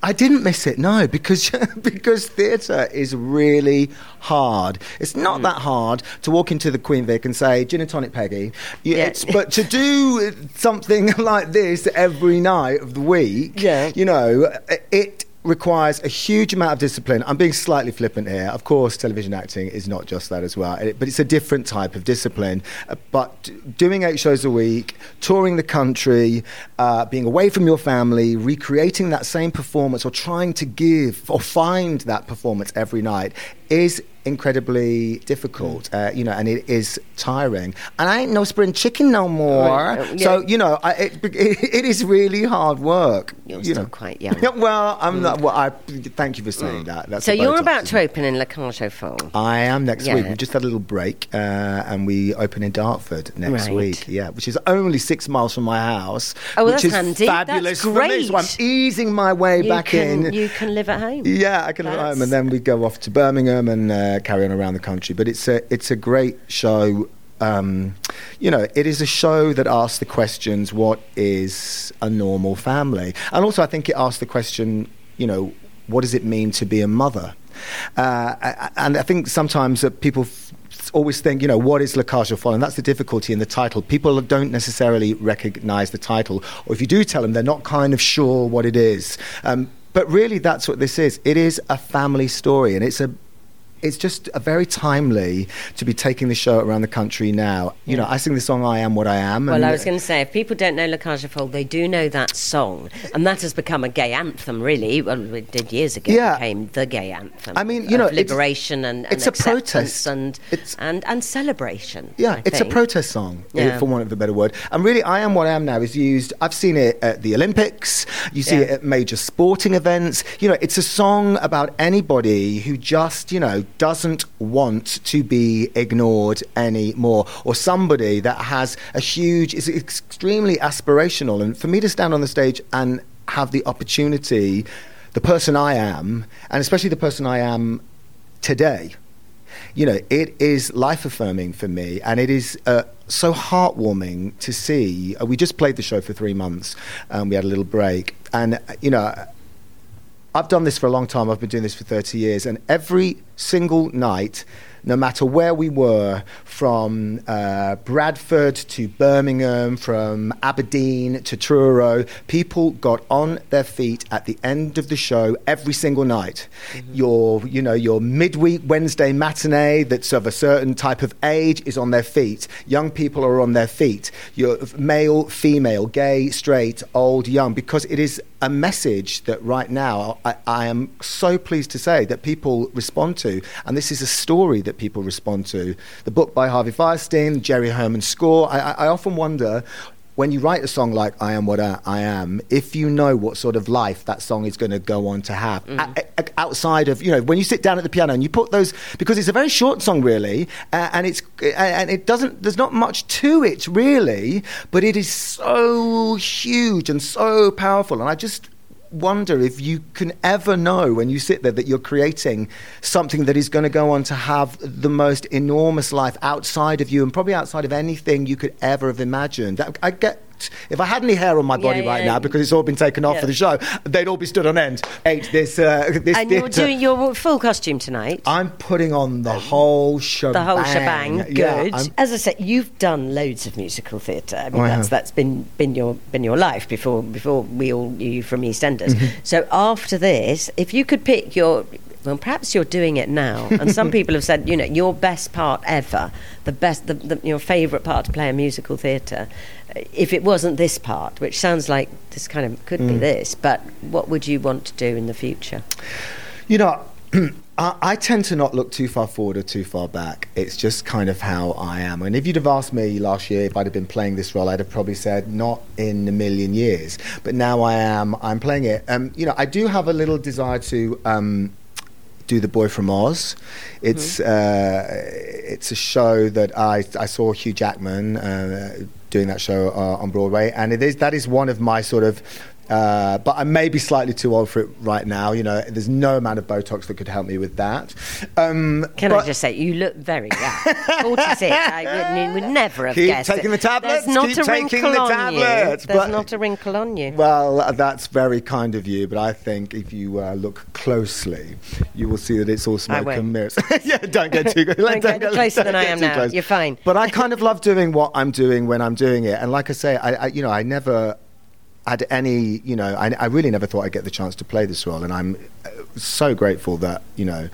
I didn't miss it, no, because [LAUGHS] because theatre is really hard. It's not Mm. that hard to walk into the Queen Vic and say gin and tonic, Peggy. Yeah. It's, [LAUGHS] but to do something [LAUGHS] like this every night of the week, Yeah. you know, it requires a huge amount of discipline. I'm being slightly flippant here. Of course, television acting is not just that as well, but it's a different type of discipline. Uh, But doing eight shows a week, touring the country, uh, being away from your family, recreating that same performance or trying to give or find that performance every night is incredibly difficult, uh, you know, and it is tiring. And I ain't no spring chicken no more. Right, uh, yeah. So you know, I, it, it, [LAUGHS] it is really hard work. You're you still know. quite young. [LAUGHS] well, I'm not. Well, I thank you for saying that. That's so you're about to open in Cage aux I am next Yeah. week. We just had a little break, uh, and we open in Dartford next Right. week. Yeah, which is only six miles from my house. Oh, well, which that's is handy. That's Fabulous for me. So I'm easing my way You back can, in. You can live at home. Yeah, I can live at home, and then we go off to Birmingham and uh, carry on around the country. But it's a it's a great show. Um, you know, it is a show that asks the questions: What is a normal family? And also, I think it asks the question: You know, what does it mean to be a mother? Uh, and I think sometimes that people. Always think, you know, what is La Folles? And that's the difficulty in the title. People don't necessarily recognize the title, or if you do tell them, they're not kind of sure what it is. Um, but really, that's what this is. It is a family story, and it's a it's just a very timely to be taking the show around the country now. You know, I sing the song "I Am What I Am." Well, I was going to say, if people don't know La Cage aux they do know that song, and that has become a gay anthem, really. Well, it did years ago. Yeah. It became the gay anthem. I mean, you know, it's- liberation and, and it's a protest. and It's- and and celebration. Yeah, I it's a protest song, Yeah. for want of a better word. And really, I Am What I Am Now is used, I've seen it at the Olympics, you see Yeah. it at major sporting events. You know, it's a song about anybody who just, you know, doesn't want to be ignored anymore, or somebody that has a huge, is extremely aspirational. And for me to stand on the stage and have the opportunity, the person I am, and especially the person I am today, you know, it is life affirming for me, and it is uh, so heartwarming to see. Uh, we just played the show for three months, and we had a little break, and uh, you know. I've done this for a long time. I've been doing this for 30 years. And every single night, no matter where we were, from uh, Bradford to Birmingham, from Aberdeen to Truro, people got on their feet at the end of the show every single night. Your, you know, your midweek Wednesday matinee that's of a certain type of age is on their feet. Young people are on their feet. Your male, female, gay, straight, old, young, because it is a message that right now I, I am so pleased to say that people respond to, and this is a story that people respond to. The book by Harvey Fierstein, Jerry Herman's score. I, I often wonder. When you write a song like "I Am What I, I Am," if you know what sort of life that song is going to go on to have, Mm. a- a- outside of you know, when you sit down at the piano and you put those, because it's a very short song really, uh, and it's and it doesn't, there's not much to it really, but it is so huge and so powerful, and I just wonder if you can ever know when you sit there that you're creating something that is going to go on to have the most enormous life outside of you and probably outside of anything you could ever have imagined. I get. If I had any hair on my body Yeah, right yeah. now because it's all been taken off for the show, they'd all be stood on end. Eight, this, uh, this And you're doing your full costume tonight. I'm putting on the whole shebang. the whole shebang. Good. I'm- As I said, you've done loads of musical theatre. I mean, Oh, that's that's been been your been your life before before we all knew you from EastEnders. Mm-hmm. So after this, if you could pick your well, perhaps you're doing it now. And some [LAUGHS] people have said, you know, your best part ever, the best, the, the, your favourite part to play in musical theatre. If it wasn't this part, which sounds like this kind of could Mm. be this, but what would you want to do in the future? You know, [CLEARS THROAT] I, I tend to not look too far forward or too far back. It's just kind of how I am. And if you'd have asked me last year if I'd have been playing this role, I'd have probably said not in a million years. But now I am. I'm playing it. Um, you know, I do have a little desire to. Um, do the boy from Oz. It's uh, it's a show that I I saw Hugh Jackman uh, doing that show uh, on Broadway, and it is that is one of my sort of. Uh, but I may be slightly too old for it right now. You know, there's no amount of Botox that could help me with that. Um, Can but- I just say, you look very young. 46. I would, would [LAUGHS] never have Keep guessed. taking it. the tablets, There's not keep a taking wrinkle the on tablets, you. There's but- not a wrinkle on you. Well, that's very kind of you, but I think if you uh, look closely, you will see that it's all smoke won't. and mirrors. [LAUGHS] yeah, don't get too. Don't get [LAUGHS] closer than I am now. You're fine. But I kind of love doing what I'm doing when I'm doing it, and like I say, I, I you know, I never had any, you know, I, I really never thought I'd get the chance to play this role, and I'm uh, so grateful that you know.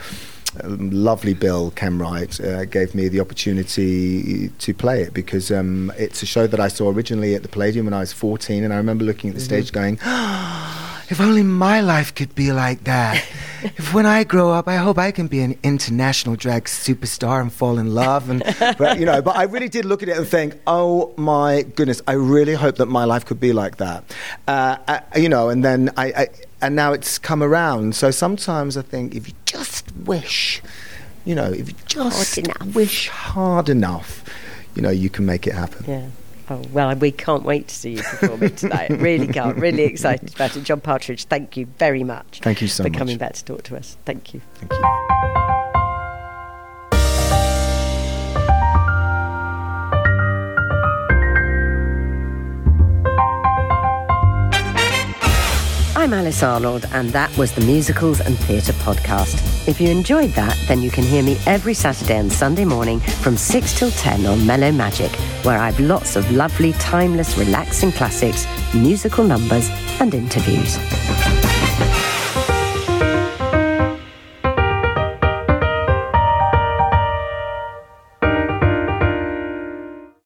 um, Lovely Bill Kenwright uh, gave me the opportunity to play it because um, it's a show that I saw originally at the Palladium when I was 14, and I remember looking at the stage going, [GASPS] if only my life could be like that. [LAUGHS] if when I grow up, I hope I can be an international drag superstar and fall in love. And but, you know, but I really did look at it and think, oh my goodness, I really hope that my life could be like that. Uh, I, you know, and then I, I and now it's come around. So sometimes I think if you just wish, you know, if you just wish hard enough, you know, you can make it happen. Yeah. Oh, well, we can't wait to see you perform it tonight. [LAUGHS] really can't. Really excited about it. John Partridge, thank you very much. Thank you so for much. coming back to talk to us. Thank you. Thank you. I'm Alice Arnold, and that was the Musicals and Theatre Podcast. If you enjoyed that, then you can hear me every Saturday and Sunday morning from 6 till 10 on Mellow Magic, where I've lots of lovely, timeless, relaxing classics, musical numbers, and interviews.